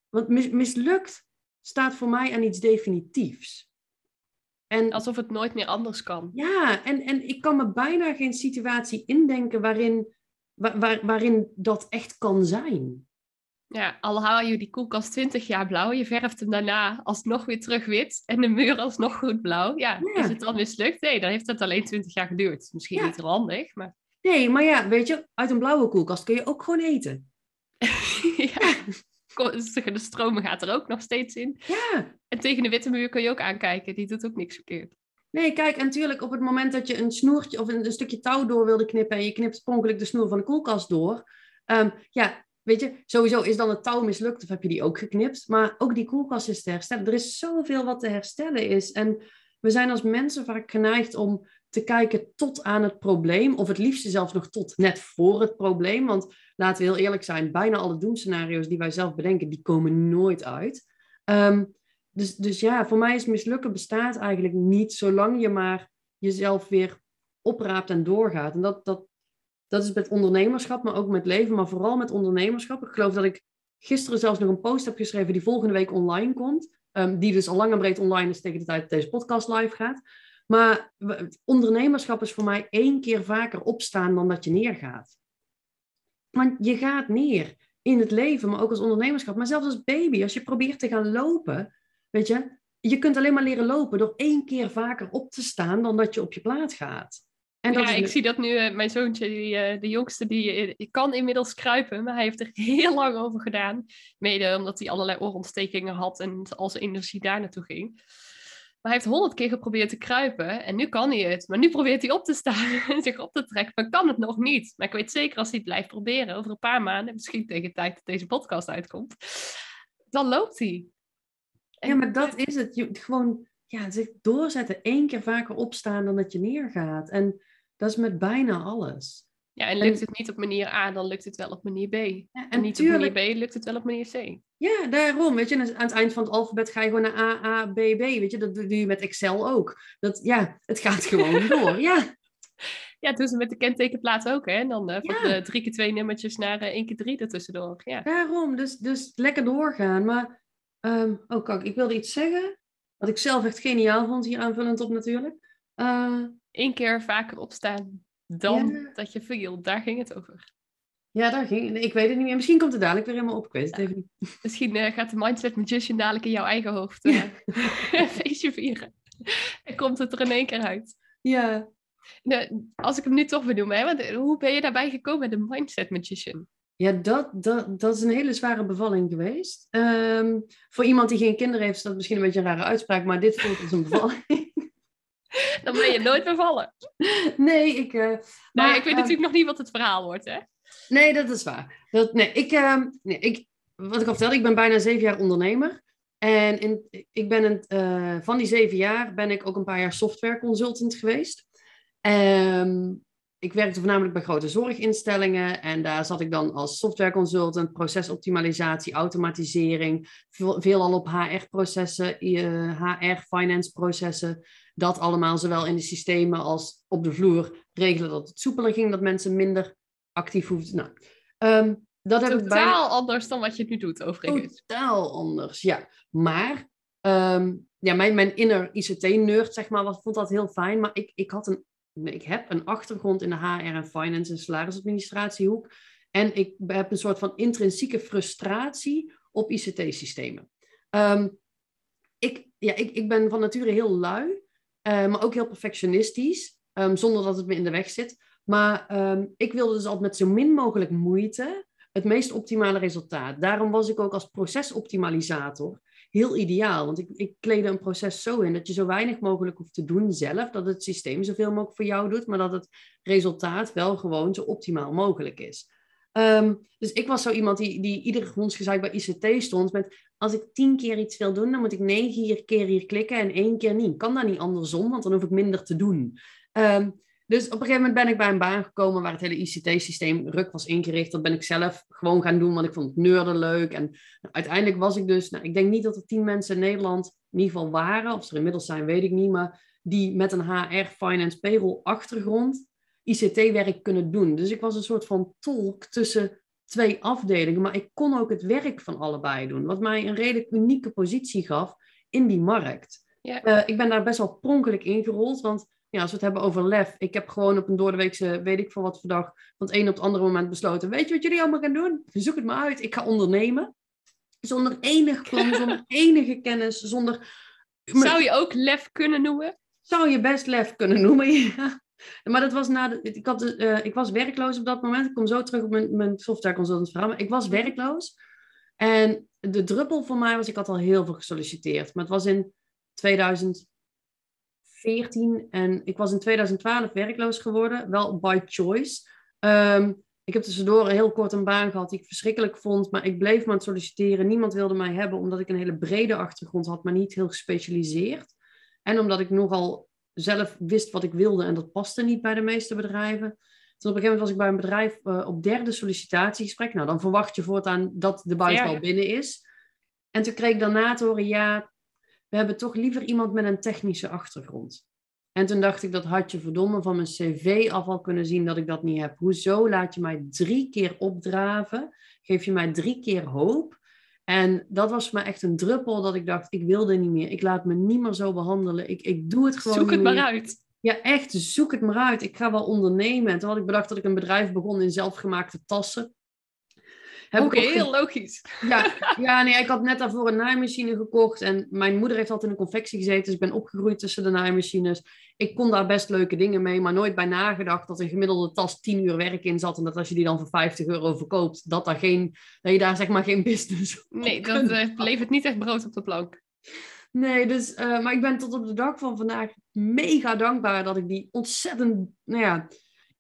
Want mis, mislukt staat voor mij aan iets definitiefs. En, Alsof het nooit meer anders kan. Ja, en, en ik kan me bijna geen situatie indenken waarin, waar, waarin dat echt kan zijn. Ja, al hou je die koelkast 20 jaar blauw, je verft hem daarna alsnog weer terug wit en de muur alsnog goed blauw. Ja, is het dan mislukt? Nee, dan heeft het alleen 20 jaar geduurd. Misschien niet handig, maar... Nee, maar ja, weet je, uit een blauwe koelkast kun je ook gewoon eten. ja, de stromen gaat er ook nog steeds in. Ja. En tegen de witte muur kun je ook aankijken, die doet ook niks verkeerd. Nee, kijk, en natuurlijk op het moment dat je een snoertje of een, een stukje touw door wilde knippen en je knipt spronkelijk de snoer van de koelkast door, um, ja, weet je, sowieso is dan het touw mislukt of heb je die ook geknipt. Maar ook die koelkast is te herstellen. Er is zoveel wat te herstellen is. En we zijn als mensen vaak geneigd om te kijken tot aan het probleem. Of het liefste zelfs nog tot net voor het probleem. Want laten we heel eerlijk zijn, bijna alle doemscenario's die wij zelf bedenken, die komen nooit uit. Um, dus, dus ja, voor mij is mislukken bestaat eigenlijk niet zolang je maar jezelf weer opraapt en doorgaat. En dat, dat, dat is met ondernemerschap, maar ook met leven, maar vooral met ondernemerschap. Ik geloof dat ik gisteren zelfs nog een post heb geschreven die volgende week online komt. Um, die dus al lang en breed online is tegen de tijd dat deze podcast live gaat. Maar ondernemerschap is voor mij één keer vaker opstaan dan dat je neergaat. Want je gaat neer in het leven, maar ook als ondernemerschap. Maar zelfs als baby, als je probeert te gaan lopen, weet je, je kunt alleen maar leren lopen door één keer vaker op te staan dan dat je op je plaat gaat. En ja, ik zie dat nu, uh, mijn zoontje, die, uh, de jongste, die, uh, die, kan inmiddels kruipen, maar hij heeft er heel lang over gedaan. Mede omdat hij allerlei oorontstekingen had en al zijn energie daar naartoe ging. Maar hij heeft honderd keer geprobeerd te kruipen en nu kan hij het. Maar nu probeert hij op te staan en zich op te trekken, maar kan het nog niet. Maar ik weet zeker als hij het blijft proberen, over een paar maanden, misschien tegen de tijd dat deze podcast uitkomt, dan loopt hij. ja, maar dat is het. Je, gewoon ja, zich doorzetten, één keer vaker opstaan dan dat je neergaat. En dat is met bijna alles. Ja, en lukt het niet op manier A, dan lukt het wel op manier B. Ja, en, niet op manier B, lukt het wel op manier C. Ja, daarom. Weet je, aan het eind van het alfabet ga je gewoon naar A, A, B, B. Weet je, dat doe je met Excel ook. Dat, ja, het gaat gewoon door. Ja. Ja, ze met de kentekenplaat ook, hè? En dan uh, van de drie keer twee nummertjes naar uh, één keer drie ertussendoor. Ja. Daarom, dus, dus lekker doorgaan. Maar, um, oh kijk, ik wilde iets zeggen. Wat ik zelf echt geniaal vond, hier aanvullend op natuurlijk. Uh, Eén keer vaker opstaan dan dat je viel. Daar ging het over. Ja, daar ging Ik weet het niet meer. Misschien komt het dadelijk weer helemaal op. Ik weet het even niet. Misschien uh, gaat de Mindset Magician dadelijk in jouw eigen hoofd uh, een feestje vieren. En komt het er in één keer uit. Ja. Nou, als ik hem nu toch benoem, hè, want hoe ben je daarbij gekomen, de Mindset Magician? Ja, dat, dat, dat is een hele zware bevalling geweest. Um, voor iemand die geen kinderen heeft, is dat misschien een beetje een rare uitspraak, maar dit voelt als een bevalling. Dan ben je nooit bevallen. Nee, ik... Uh, maar, ik weet uh, natuurlijk nog niet wat het verhaal wordt, hè? Nee, dat is waar. Dat, nee, ik, uh, nee, ik, wat ik al vertelde, ik ben bijna zeven jaar ondernemer. En in, ik ben een, van die zeven jaar ben ik ook een paar jaar software consultant geweest. Um, ik werkte voornamelijk bij grote zorginstellingen en daar zat ik dan als software consultant, procesoptimalisatie, automatisering, veel, veelal op HR-processen, HR-finance-processen. Dat allemaal zowel in de systemen als op de vloer regelen dat het soepeler ging, dat mensen minder actief hoefden. Nou, um, dat Totaal heb ik bijna... anders dan wat je nu doet, overigens. Totaal anders, ja. Maar um, ja, mijn, mijn inner ICT-nerd, zeg maar, was, vond dat heel fijn. Maar ik, ik had een ik heb een achtergrond in de HR en finance en salarisadministratiehoek. En ik heb een soort van intrinsieke frustratie op ICT-systemen. Um, ik, ja, ik, ik ben van nature heel lui, uh, maar ook heel perfectionistisch, um, zonder dat het me in de weg zit. Maar um, ik wilde dus altijd met zo min mogelijk moeite het meest optimale resultaat. Daarom was ik ook als procesoptimalisator heel ideaal. Want ik, ik kleedde een proces zo in dat je zo weinig mogelijk hoeft te doen zelf. Dat het systeem zoveel mogelijk voor jou doet, maar dat het resultaat wel gewoon zo optimaal mogelijk is. Um, dus ik was zo iemand die, die iedere hondsgezeik bij ICT stond met... als ik tien keer iets wil doen, dan moet ik negen keer hier klikken en één keer niet. Kan dat niet andersom, want dan hoef ik minder te doen. Um, dus op een gegeven moment ben ik bij een baan gekomen waar het hele ICT-systeem ruk was ingericht. Dat ben ik zelf gewoon gaan doen, want ik vond het neurden leuk. En uiteindelijk was ik dus, nou, ik denk niet dat er tien mensen in Nederland in ieder geval waren, of ze er inmiddels zijn, weet ik niet, maar die met een HR, finance, payroll achtergrond ICT-werk kunnen doen. Dus ik was een soort van tolk tussen twee afdelingen, maar ik kon ook het werk van allebei doen, wat mij een redelijk unieke positie gaf in die markt. Ja. Eh, ik ben daar best wel pronkelijk ingerold, want ja, als we het hebben over lef, ik heb gewoon op een doordeweekse, weet ik veel wat voor dag, van het een op het andere moment besloten, weet je wat jullie allemaal gaan doen? Zoek het maar uit, ik ga ondernemen. Zonder enig plan, zonder enige kennis, zonder... Zou je ook lef kunnen noemen? Zou je best lef kunnen noemen, ja. Maar dat was na de, ik, had, eh, ik was werkloos op dat moment. Ik kom zo terug op mijn, mijn software consultant verhaal. Maar ik was werkloos. En de druppel voor mij was, ik had al heel veel gesolliciteerd. Maar het was in 2014 en ik was in 2012 werkloos geworden. Wel by choice. Ehm, ik heb tussendoor heel kort een baan gehad die ik verschrikkelijk vond. Maar ik bleef maar aan het solliciteren. Niemand wilde mij hebben omdat ik een hele brede achtergrond had, maar niet heel gespecialiseerd. En omdat ik nogal zelf wist wat ik wilde en dat paste niet bij de meeste bedrijven. Toen op een gegeven moment was ik bij een bedrijf eh, op derde sollicitatiegesprek. Nou, dan verwacht je voortaan dat de Ja, wel ja. binnen is. En toen kreeg ik daarna te horen, ja, we hebben toch liever iemand met een technische achtergrond. En toen dacht ik, dat had je verdomme van mijn cv af al kunnen zien dat ik dat niet heb. Hoezo laat je mij drie keer opdraven? Geef je mij drie keer hoop? En dat was voor mij echt een druppel dat ik dacht, ik wilde niet meer. Ik laat me niet meer zo behandelen. Ik, ik doe het gewoon Zoek het maar uit. Ja, echt, zoek het maar uit. Ik ga wel ondernemen. En toen had ik bedacht dat ik een bedrijf begon in zelfgemaakte tassen. Oké, heel logisch. ja, ja, nee, ik had net daarvoor een naaimachine gekocht. En mijn moeder heeft altijd in een confectie gezeten. Dus ik ben opgegroeid tussen de naaimachines. Ik kon daar best leuke dingen mee, maar nooit bij nagedacht dat een gemiddelde tas 10 uur werk in zat. En dat als je die dan voor 50 euro verkoopt, dat, daar geen, dat je daar zeg maar geen business op Nee, dat eh, levert niet echt brood op de plank. Nee, dus, eh, maar ik ben tot op de dag van vandaag mega dankbaar dat ik die ontzettend, nou ja,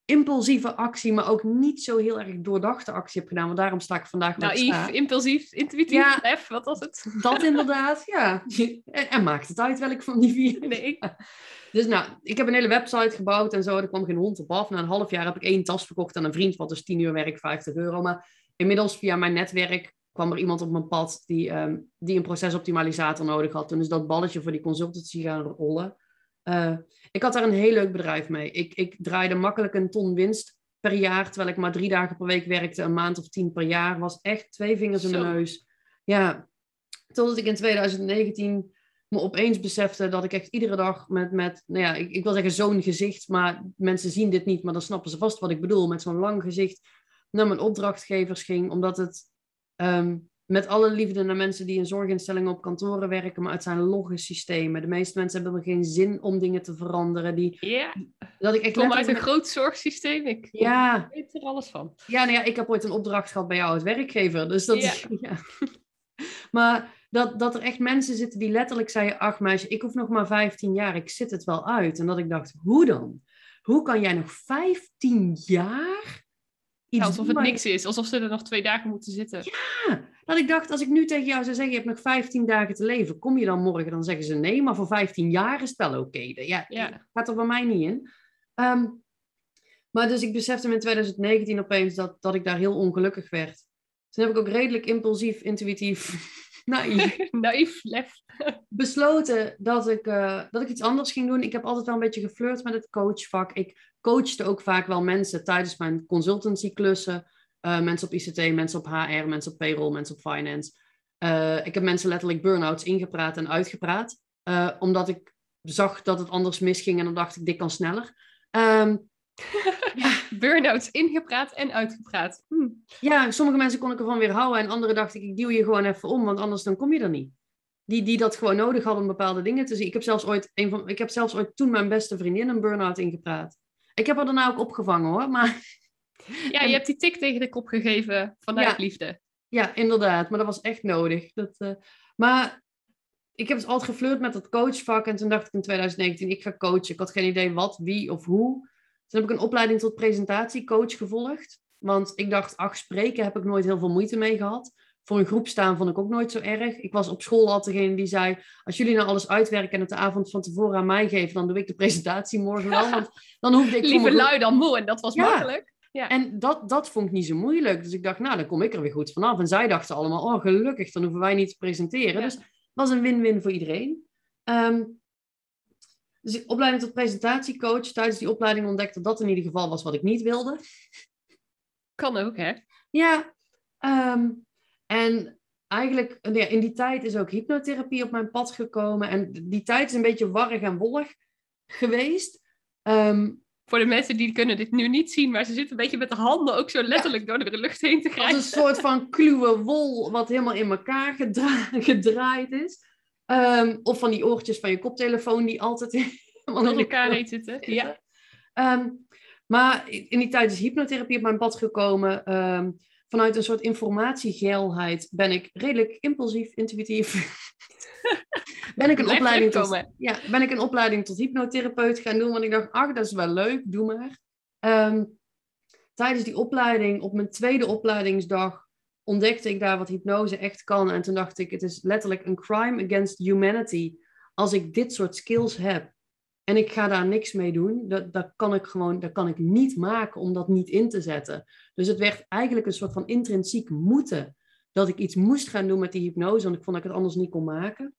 impulsieve actie, maar ook niet zo heel erg doordachte actie heb gedaan. Want daarom sta ik vandaag ik Naïef, sta. impulsief, intuïtief, Ja. lef, wat was het? Dat inderdaad, ja. En, en maakt het uit welk van die vier. Nee. Dus nou, ik heb een hele website gebouwd en zo. Er kwam geen hond op af. Na een half jaar heb ik één tas verkocht aan een vriend, wat dus 10 uur werk, 50 euro. Maar inmiddels via mijn netwerk kwam er iemand op mijn pad die, ehm, die een procesoptimalisator nodig had. Toen is dat balletje voor die consultancy gaan rollen. Eh, ik had daar een heel leuk bedrijf mee. Ik, ik draaide makkelijk een ton winst per jaar, terwijl ik maar drie dagen per week werkte, een maand of tien per jaar. Was echt twee vingers in mijn Zo. neus. Ja, totdat ik in 2019 me opeens besefte dat ik echt iedere dag met, met nou ja, ik, ik wil zeggen zo'n gezicht, maar mensen zien dit niet, maar dan snappen ze vast wat ik bedoel, met zo'n lang gezicht naar mijn opdrachtgevers ging, omdat het ehm, met alle liefde naar mensen die in zorginstellingen op kantoren werken, maar het zijn logge systemen. De meeste mensen hebben er geen zin om dingen te veranderen. Die, Ja, dat ik ik echt kom uit een groot zorgsysteem. Ik Ja, weet er alles van. ja, nou ja, ik heb ooit een opdracht gehad bij jou als werkgever. Dus dat Ja. is. Ja. Maar dat, dat er echt mensen zitten die letterlijk zeiden: Ach, meisje, ik hoef nog maar 15 jaar, ik zit het wel uit. En dat ik dacht: Hoe dan? Hoe kan jij nog 15 jaar. Ja, iets alsof doen het niks is. Alsof ze er nog twee dagen moeten zitten. Ja, dat ik dacht, als ik nu tegen jou zou zeggen: Je hebt nog 15 dagen te leven, kom je dan morgen? Dan zeggen ze nee, maar voor 15 jaar is het wel oké. Ja, Ja. gaat er bij mij niet in. Ehm, maar dus ik besefte in 2019 opeens dat, dat ik daar heel ongelukkig werd. Toen heb ik ook redelijk impulsief, intuïtief, naïef Naïef, lef. besloten dat ik, eh, dat ik iets anders ging doen. Ik heb altijd wel een beetje geflirt met het coachvak. Ik coachte ook vaak wel mensen tijdens mijn consultancy-klussen. Eh, mensen op ICT, mensen op HR, mensen op payroll, mensen op finance. Eh, ik heb mensen letterlijk burn-outs ingepraat en uitgepraat. eh, omdat ik zag dat het anders misging en dan dacht ik, dit kan sneller. Ehm, Burn-outs ingepraat en uitgepraat. Hm. ja, sommige mensen kon ik ervan weer houden en andere dacht ik, ik duw je gewoon even om, want anders dan kom je er niet. Die, die dat gewoon nodig hadden om bepaalde dingen te zien. Ik heb zelfs ooit, een van, ik heb zelfs ooit toen mijn beste vriendin een burn-out ingepraat. Ik heb haar daarna ook opgevangen hoor, maar Ja, je hebt die tik tegen de kop gegeven vanuit Ja. liefde. ja, inderdaad. Maar dat was echt nodig. Dat, eh, maar ik heb dus altijd geflirt met dat coachvak en toen dacht ik in 2019, ik ga coachen. Ik had geen idee wat, wie of hoe. Toen heb ik een opleiding tot presentatiecoach gevolgd. Want ik dacht, ach, spreken heb ik nooit heel veel moeite mee gehad. Voor een groep staan vond ik ook nooit zo erg. Ik was op school altijd degene die zei, als jullie nou alles uitwerken en het de avond van tevoren aan mij geven, dan doe ik de presentatie morgen wel. Want dan hoefde ik groep- lui dan moe en dat was Ja. makkelijk. En dat, dat vond ik niet zo moeilijk. Dus ik dacht, nou, dan kom ik er weer goed vanaf. En zij dachten allemaal, oh, gelukkig, dan hoeven wij niet te presenteren. Ja. Dus was een win-win voor iedereen. Ehm, dus opleiding tot presentatiecoach. Tijdens die opleiding ontdekte dat in ieder geval was wat ik niet wilde. Kan ook, hè? Ja. ehm, en eigenlijk, ja, in die tijd is ook hypnotherapie op mijn pad gekomen. En die tijd is een beetje warrig en wollig geweest. Ehm, Voor de mensen die kunnen dit nu niet zien, maar ze zitten een beetje met de handen ook zo letterlijk door de lucht heen te als grijpen. een soort van kluwe wol wat helemaal in elkaar gedra- gedraaid is. Ehm, of van die oortjes van je koptelefoon die altijd helemaal Door elkaar heen zitten. Ja. Ehm, maar in die tijd is hypnotherapie op mijn pad gekomen. Ehm, vanuit een soort informatiegeilheid ben ik redelijk impulsief, intuïtief. ben, ik een Blijf opleiding tot, ja, ben ik een opleiding tot hypnotherapeut gaan doen. Want ik dacht, ach, dat is wel leuk, doe maar. Ehm, tijdens die opleiding, op mijn tweede opleidingsdag, ontdekte ik daar wat hypnose echt kan. En toen dacht ik, het is letterlijk een crime against humanity als ik dit soort skills heb. En ik ga daar niks mee doen. Dat, dat, kan ik gewoon, dat kan ik niet maken om dat niet in te zetten. Dus het werd eigenlijk een soort van intrinsiek moeten. Dat ik iets moest gaan doen met die hypnose, want ik vond dat ik het anders niet kon maken.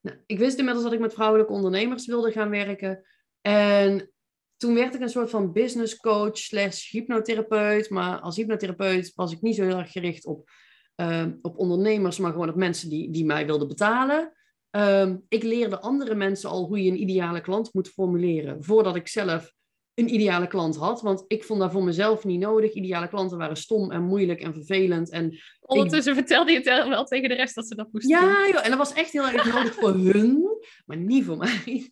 Nou, ik wist inmiddels dat ik met vrouwelijke ondernemers wilde gaan werken. En toen werd ik een soort van business coach slash hypnotherapeut. Maar als hypnotherapeut was ik niet zo heel erg gericht op, eh, op ondernemers, maar gewoon op mensen die, die mij wilden betalen. Ehm, ik leerde andere mensen al hoe je een ideale klant moet formuleren, voordat ik zelf een ideale klant had. Want ik vond dat voor mezelf niet nodig. Ideale klanten waren stom en moeilijk en vervelend. En Ondertussen vertelde je het wel tegen de rest dat ze dat moesten doen. ja, joh, en dat was echt heel erg nodig voor hun, maar niet voor mij.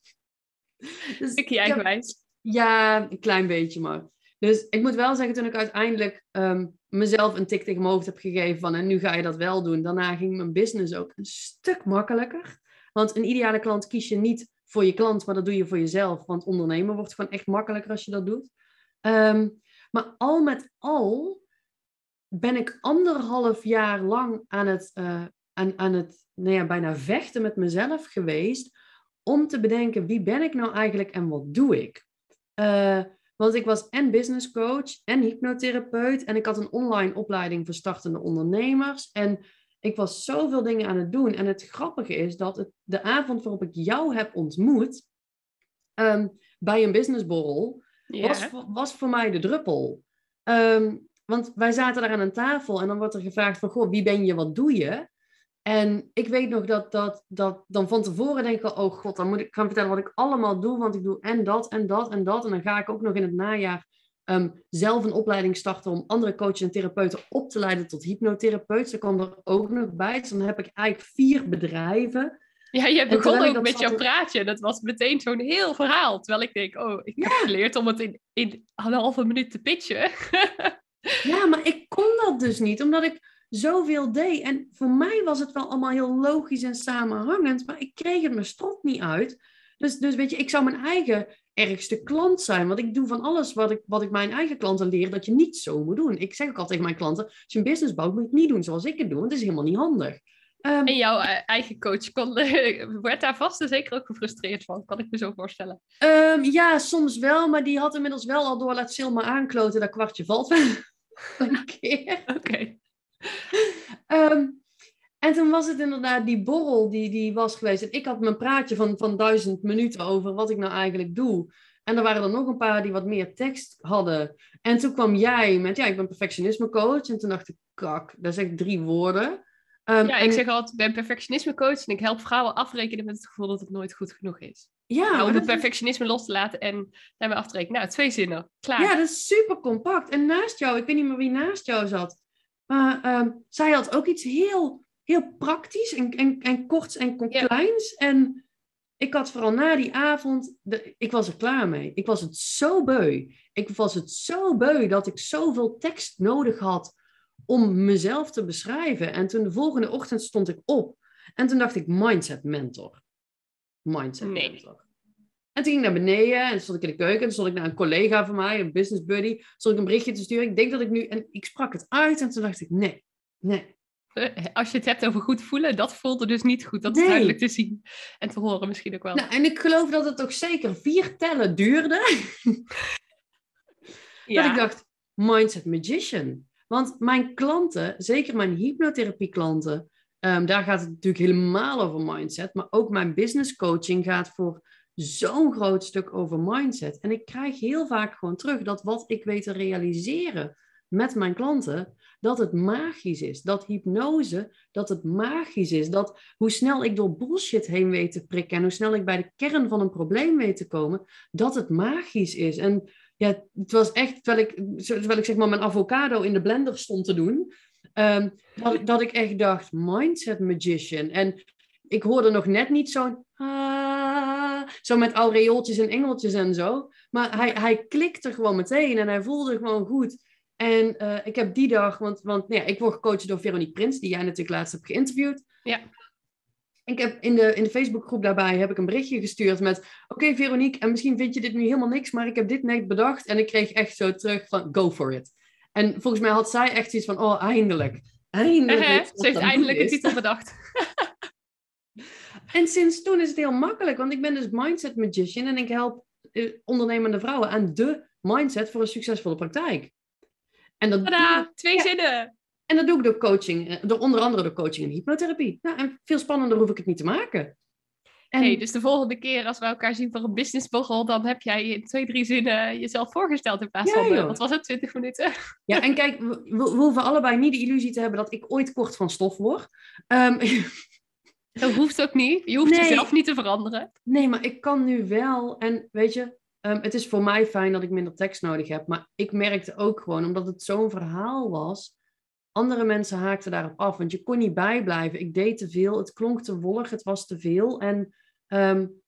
Dus Stukje eigenwijs. ja, een klein beetje maar. Dus ik moet wel zeggen, toen ik uiteindelijk ehm, mezelf een tik tegen mijn hoofd heb gegeven van en nu ga je dat wel doen, daarna ging mijn business ook een stuk makkelijker. Want een ideale klant kies je niet voor je klant, maar dat doe je voor jezelf. Want ondernemen wordt gewoon echt makkelijker als je dat doet. Ehm, maar al met al ben ik anderhalf jaar lang aan het, eh, aan, aan het nou ja, bijna vechten met mezelf geweest om te bedenken wie ben ik nou eigenlijk en wat doe ik. Eh, want ik was en business coach en hypnotherapeut en ik had een online opleiding voor startende ondernemers en ik was zoveel dingen aan het doen. En het grappige is dat het, de avond waarop ik jou heb ontmoet ehm, bij een businessborrel Ja. was, voor- was voor mij de druppel. Ehm, want wij zaten daar aan een tafel en dan wordt er gevraagd van, goh, wie ben je, wat doe je? En ik weet nog dat, dat, dat dan van tevoren denk ik, al, oh god, dan moet ik gaan vertellen wat ik allemaal doe, want ik doe en dat en dat en dat. En dan ga ik ook nog in het najaar ehm, zelf een opleiding starten om andere coaches en therapeuten op te leiden tot hypnotherapeut. Dat kwam er ook nog bij. Dus dan heb ik eigenlijk vier bedrijven. Ja, je begon ook met jouw praatje. Dat was meteen zo'n heel verhaal. Terwijl ik denk, oh, ik heb geleerd om het in, in een halve minuut te pitchen. Ja, maar ik kon dat dus niet, omdat ik zoveel deed. En voor mij was het wel allemaal heel logisch en samenhangend, maar ik kreeg het mijn strot niet uit. Dus, dus weet je, ik zou mijn eigen ergste klant zijn. Want ik doe van alles wat ik, wat ik mijn eigen klanten leer, dat je niet zo moet doen. Ik zeg ook altijd tegen mijn klanten, als je een business bouwt, moet je het niet doen zoals ik het doe, want het is helemaal niet handig. Ehm, En jouw eh, eigen coach kon, werd daar vast en zeker ook gefrustreerd van. Kan ik me zo voorstellen. Ehm, ja, soms wel, maar die had inmiddels wel al door laat me aankloten, dat kwartje valt wel een keer. Oké. Ehm, en toen was het inderdaad die borrel die, die was geweest. En ik had mijn praatje van, van duizend minuten over wat ik nou eigenlijk doe. En er waren er nog een paar die wat meer tekst hadden. En toen kwam jij met, ja, ik ben perfectionisme coach. En toen dacht ik, kak, dat is echt drie woorden. Ehm, Ja, en- ik zeg altijd, ik ben perfectionisme coach en ik help vrouwen afrekenen met het gevoel dat het nooit goed genoeg is. ja, Nou, om het is- perfectionisme los te laten en daarmee af te rekenen. Nou, twee zinnen. Klaar. Ja, dat is super compact. En naast jou, ik weet niet meer wie naast jou zat, maar ehm, zij had ook iets heel, heel praktisch en, en, en korts en Ja. kleins. En ik had vooral na die avond, de, ik was er klaar mee. Ik was het zo beu. Ik was het zo beu dat ik zoveel tekst nodig had om mezelf te beschrijven. En toen de volgende ochtend stond ik op. En toen dacht ik, mindset mentor. Mindset Nee. mentor. En toen ging ik naar beneden en stond ik in de keuken. En stond ik naar een collega van mij, een business buddy. Stond ik een berichtje te sturen. Ik denk dat ik nu... En ik sprak het uit en toen dacht ik, nee, nee. Eh, Als je het hebt over goed voelen, dat voelde dus niet goed. Dat is Nee. duidelijk te zien. En te horen misschien ook wel. Nou, en ik geloof dat het ook zeker vier tellen duurde. ja. Dat ik dacht, mindset magician. Want mijn klanten, zeker mijn hypnotherapie klanten, Ehm, daar gaat het natuurlijk helemaal over mindset. Maar ook mijn business coaching gaat voor zo'n groot stuk over mindset. En ik krijg heel vaak gewoon terug dat wat ik weet te realiseren met mijn klanten, dat het magisch is. Dat hypnose, dat het magisch is. Dat hoe snel ik door bullshit heen weet te prikken en hoe snel ik bij de kern van een probleem weet te komen, dat het magisch is. En ja, het was echt, terwijl ik, terwijl ik zeg maar mijn avocado in de blender stond te doen, ehm, dat, dat ik echt dacht, mindset magician. En ik hoorde nog net niet zo'n... Ah, zo met aureooltjes en engeltjes en zo. Maar hij, hij klikte gewoon meteen en hij voelde gewoon goed. En uh, ik heb die dag, want, want nou ja, ik word gecoacht door Veronique Prins, die jij natuurlijk laatst hebt geïnterviewd. Ja. Ik heb in de, in de Facebookgroep daarbij heb ik een berichtje gestuurd met: Oké, Veronique, en misschien vind je dit nu helemaal niks, maar ik heb dit net bedacht. En ik kreeg echt zo terug van: Go for it. En volgens mij had zij echt iets van: Oh, eindelijk. Eindelijk. Ze heeft eindelijk een titel bedacht. en sinds toen is het heel makkelijk, want ik ben dus mindset magician en ik help eh, ondernemende vrouwen aan de mindset voor een succesvolle praktijk. En dat Tadaa, twee zinnen. En dat doe ik door coaching, eh, door onder andere door coaching en hypnotherapie. Nou, en veel spannender hoef ik het niet te maken. En... Hey, dus de volgende keer als we elkaar zien voor een businessborrel, dan heb jij in twee, drie zinnen jezelf voorgesteld in plaats van, wat was het, 20 minuten? Ja, en kijk, we, we, hoeven allebei niet de illusie te hebben dat ik ooit kort van stof word. Um, dat hoeft ook niet. Je hoeft jezelf niet te veranderen. Nee, maar ik kan nu wel. En weet je, um, het is voor mij fijn dat ik minder tekst nodig heb. Maar ik merkte ook gewoon, omdat het zo'n verhaal was, andere mensen haakten daarop af. Want je kon niet bijblijven. Ik deed te veel. Het klonk te wollig. Het was te veel. En, um,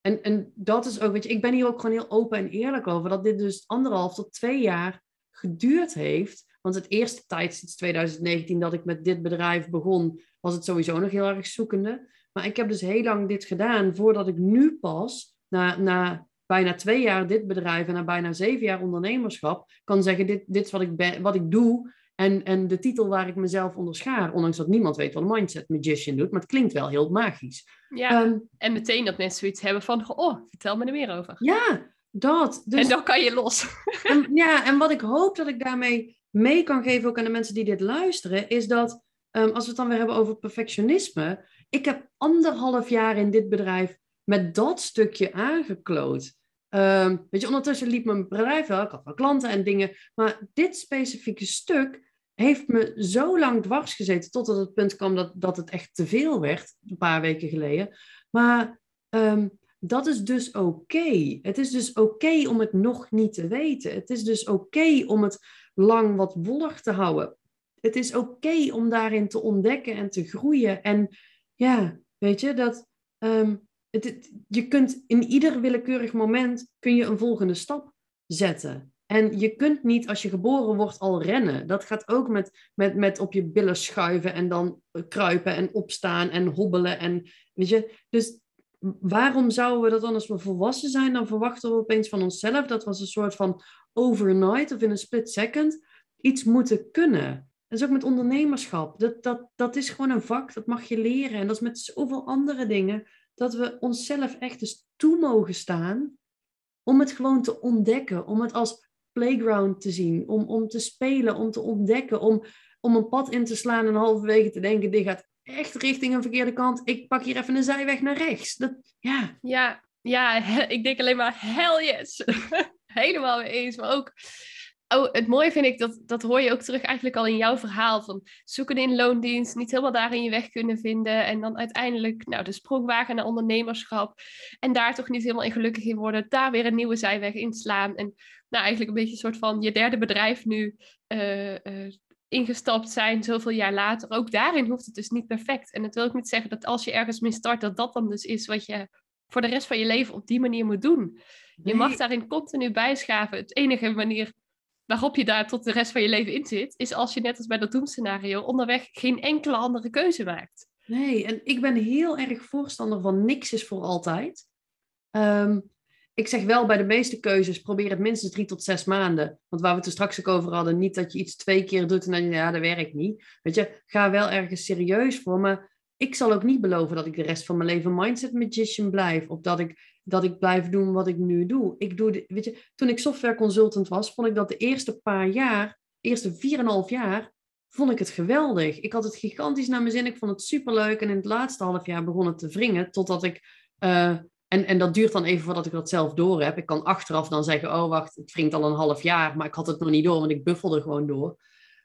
en, en dat is ook, weet je, ik ben hier ook gewoon heel open en eerlijk over. Dat dit dus anderhalf tot twee jaar geduurd heeft. Want het eerste tijd sinds 2019 dat ik met dit bedrijf begon, was het sowieso nog heel erg zoekende. Maar ik heb dus heel lang dit gedaan voordat ik nu pas, na, na bijna twee jaar dit bedrijf en na bijna zeven jaar ondernemerschap, kan zeggen: dit, dit is wat ik, ben, wat ik doe. En, en de titel waar ik mezelf onderschaar, ondanks dat niemand weet wat een mindset magician doet, maar het klinkt wel heel magisch. Ja, ehm, en meteen dat mensen zoiets hebben van, oh, vertel me er meer over. Ja, dat. Dus, en dan kan je los. En, ja, en wat ik hoop dat ik daarmee mee kan geven ook aan de mensen die dit luisteren, is dat, um, als we het dan weer hebben over perfectionisme, ik heb anderhalf jaar in dit bedrijf met dat stukje aangekloot. Um, weet je, ondertussen liep mijn bedrijf wel, ik had wel klanten en dingen, maar dit specifieke stuk heeft me zo lang dwars gezeten totdat het punt kwam dat, dat het echt te veel werd, een paar weken geleden. Maar um, dat is dus oké. Het is dus oké om het nog niet te weten. Het is dus oké om het lang wat wollig te houden. Het is oké om daarin te ontdekken en te groeien. En ja, weet je, dat um, je kunt in ieder willekeurig moment kun je een volgende stap zetten. En je kunt niet als je geboren wordt al rennen. Dat gaat ook met, met, met op je billen schuiven en dan kruipen en opstaan en hobbelen. En, weet je? Dus waarom zouden we dat dan als we volwassen zijn, dan verwachten we opeens van onszelf dat we als een soort van overnight of in een split second iets moeten kunnen. Dat is ook met ondernemerschap. Dat, dat, dat is gewoon een vak, dat mag je leren. En dat is met zoveel andere dingen dat we onszelf echt eens toe mogen staan om het gewoon te ontdekken, om het als playground te zien, om, om te spelen, om te ontdekken, om, om een pad in te slaan en halverwege te denken, dit gaat echt richting een verkeerde kant, ik pak hier even een zijweg naar rechts. Dat, ja. Ja, ja, ik denk alleen maar hell yes. Helemaal mee eens, maar ook Oh, het mooie vind ik, dat, dat hoor je ook terug eigenlijk al in jouw verhaal. Van zoeken in loondienst, niet helemaal daarin je weg kunnen vinden. En dan uiteindelijk nou, de sprongwagen naar ondernemerschap. En daar toch niet helemaal in gelukkig in worden. Daar weer een nieuwe zijweg inslaan. En nou, eigenlijk een beetje een soort van je derde bedrijf nu uh, uh, ingestapt zijn, zoveel jaar later. Ook daarin hoeft het dus niet perfect. En dat wil ik niet zeggen dat als je ergens mee start, dat dat dan dus is wat je voor de rest van je leven op die manier moet doen. Je mag daarin continu bijschaven. Het enige manier waarop je daar tot de rest van je leven in zit, is als je net als bij dat doemscenario onderweg geen enkele andere keuze maakt. Nee, en ik ben heel erg voorstander van niks is voor altijd. Ehm, ik zeg wel bij de meeste keuzes, probeer het minstens drie tot zes maanden. Want waar we het er straks ook over hadden, niet dat je iets twee keer doet en dan ja, dat werkt niet. Weet je, ga wel ergens serieus voor. Maar ik zal ook niet beloven dat ik de rest van mijn leven mindset magician blijf. Of dat ik dat ik blijf doen wat ik nu doe. Ik doe de, weet je, toen ik software consultant was, vond ik dat de eerste paar jaar, de eerste 4,5 jaar, vond ik het geweldig. Ik had het gigantisch naar mijn zin. Ik vond het superleuk. En in het laatste half jaar begon het te wringen. Totdat ik... eh, en, en dat duurt dan even voordat ik dat zelf door heb. Ik kan achteraf dan zeggen, oh wacht, het wringt al een half jaar. Maar ik had het nog niet door, want ik buffelde gewoon door.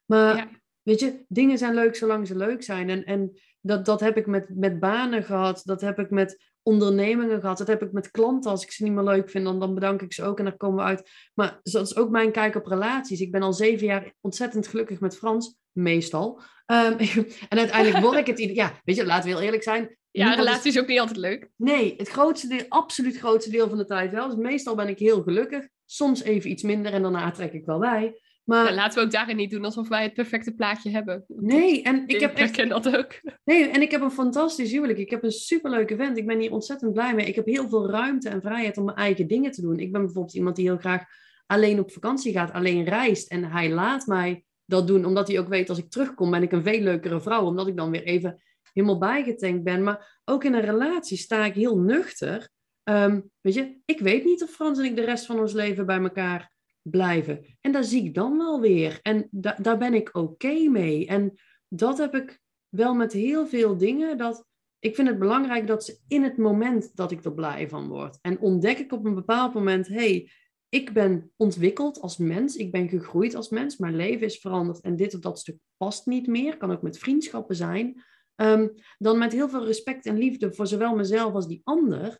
Maar Ja. weet je, dingen zijn leuk zolang ze leuk zijn. En, en dat, dat heb ik met, met banen gehad. Dat heb ik met ondernemingen gehad. Dat heb ik met klanten. Als ik ze niet meer leuk vind, dan, dan bedank ik ze ook en daar komen we uit. Maar dat is ook mijn kijk op relaties. Ik ben al zeven jaar ontzettend gelukkig met Frans, meestal. Ehm, en uiteindelijk word ik het... Ja, weet je, laten we heel eerlijk zijn. Ja, relatie is ook niet altijd leuk. Nee, het grootste deel, absoluut grootste deel van de tijd wel. Dus meestal ben ik heel gelukkig. Soms even iets minder en daarna trek ik wel bij. Maar Ja, laten we ook daarin niet doen alsof wij het perfecte plaatje hebben. nee, en ik heb echt herken dat ook. Nee, en ik heb een fantastisch huwelijk. Ik heb een superleuke vent. Ik ben hier ontzettend blij mee. Ik heb heel veel ruimte en vrijheid om mijn eigen dingen te doen. Ik ben bijvoorbeeld iemand die heel graag alleen op vakantie gaat, alleen reist. En hij laat mij dat doen, omdat hij ook weet als ik terugkom, ben ik een veel leukere vrouw. Omdat ik dan weer even helemaal bijgetankt ben. Maar ook in een relatie sta ik heel nuchter. Ehm, weet je, ik weet niet of Frans en ik de rest van ons leven bij elkaar blijven. En daar zie ik dan wel weer. En da- daar ben ik oké mee. En dat heb ik wel met heel veel dingen. Dat ik vind het belangrijk dat ze in het moment dat ik er blij van word. En ontdek ik op een bepaald moment, hey, ik ben ontwikkeld als mens, ik ben gegroeid als mens, mijn leven is veranderd en dit of dat stuk past niet meer, kan ook met vriendschappen zijn. Ehm, dan met heel veel respect en liefde voor zowel mezelf als die ander,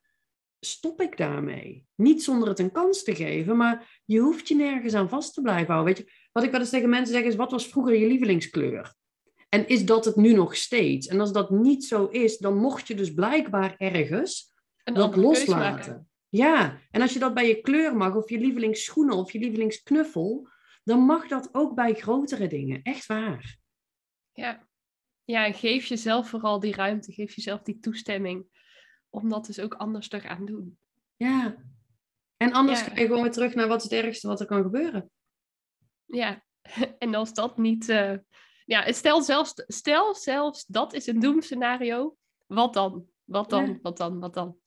stop ik daarmee. Niet zonder het een kans te geven, maar je hoeft je nergens aan vast te blijven houden. Weet je, wat ik wel eens tegen mensen zeg is, wat was vroeger je lievelingskleur? En is dat het nu nog steeds? En als dat niet zo is, dan mocht je dus blijkbaar ergens Een dat loslaten. Ja, en als je dat bij je kleur mag, of je lievelingsschoenen, of je lievelingsknuffel, dan mag dat ook bij grotere dingen. Echt waar. Ja. ja, en geef jezelf vooral die ruimte, geef jezelf die toestemming om dat dus ook anders te gaan doen. Ja. En anders Ja. ga je gewoon weer terug naar wat is het ergste wat er kan gebeuren. Ja, en als dat niet. eh, ja, stel zelfs, stel zelfs dat is een doemscenario. Wat dan? Wat dan? Ja. Wat dan? Wat dan?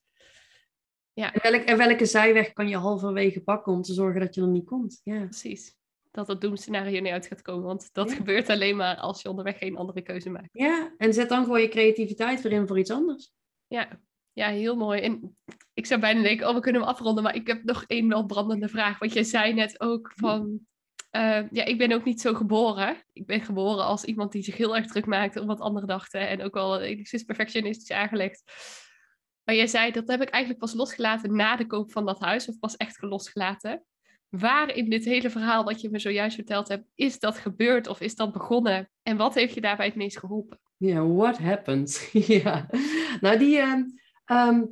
En, welk, en welke zijweg kan je halverwege pakken om te zorgen dat je er niet komt? Ja. Precies. Dat het doemscenario niet uit gaat komen. Want dat Ja. gebeurt alleen maar als je onderweg geen andere keuze maakt. ja, en zet dan gewoon je creativiteit weer in voor iets anders. Ja, ja heel mooi. En ik zou bijna denken, oh, we kunnen hem afronden. Maar ik heb nog één wel brandende vraag. Want jij zei net ook van... eh, ja, ik ben ook niet zo geboren. Ik ben geboren als iemand die zich heel erg druk maakte om wat anderen dachten. En ook wel enigszins perfectionistisch aangelegd. Maar jij zei, dat heb ik eigenlijk pas losgelaten na de koop van dat huis. Of pas echt losgelaten. Waar in dit hele verhaal wat je me zojuist verteld hebt, is dat gebeurd of is dat begonnen? En wat heeft je daarbij het meest geholpen? Ja, what happened? ja, nou die... ehm, ehm,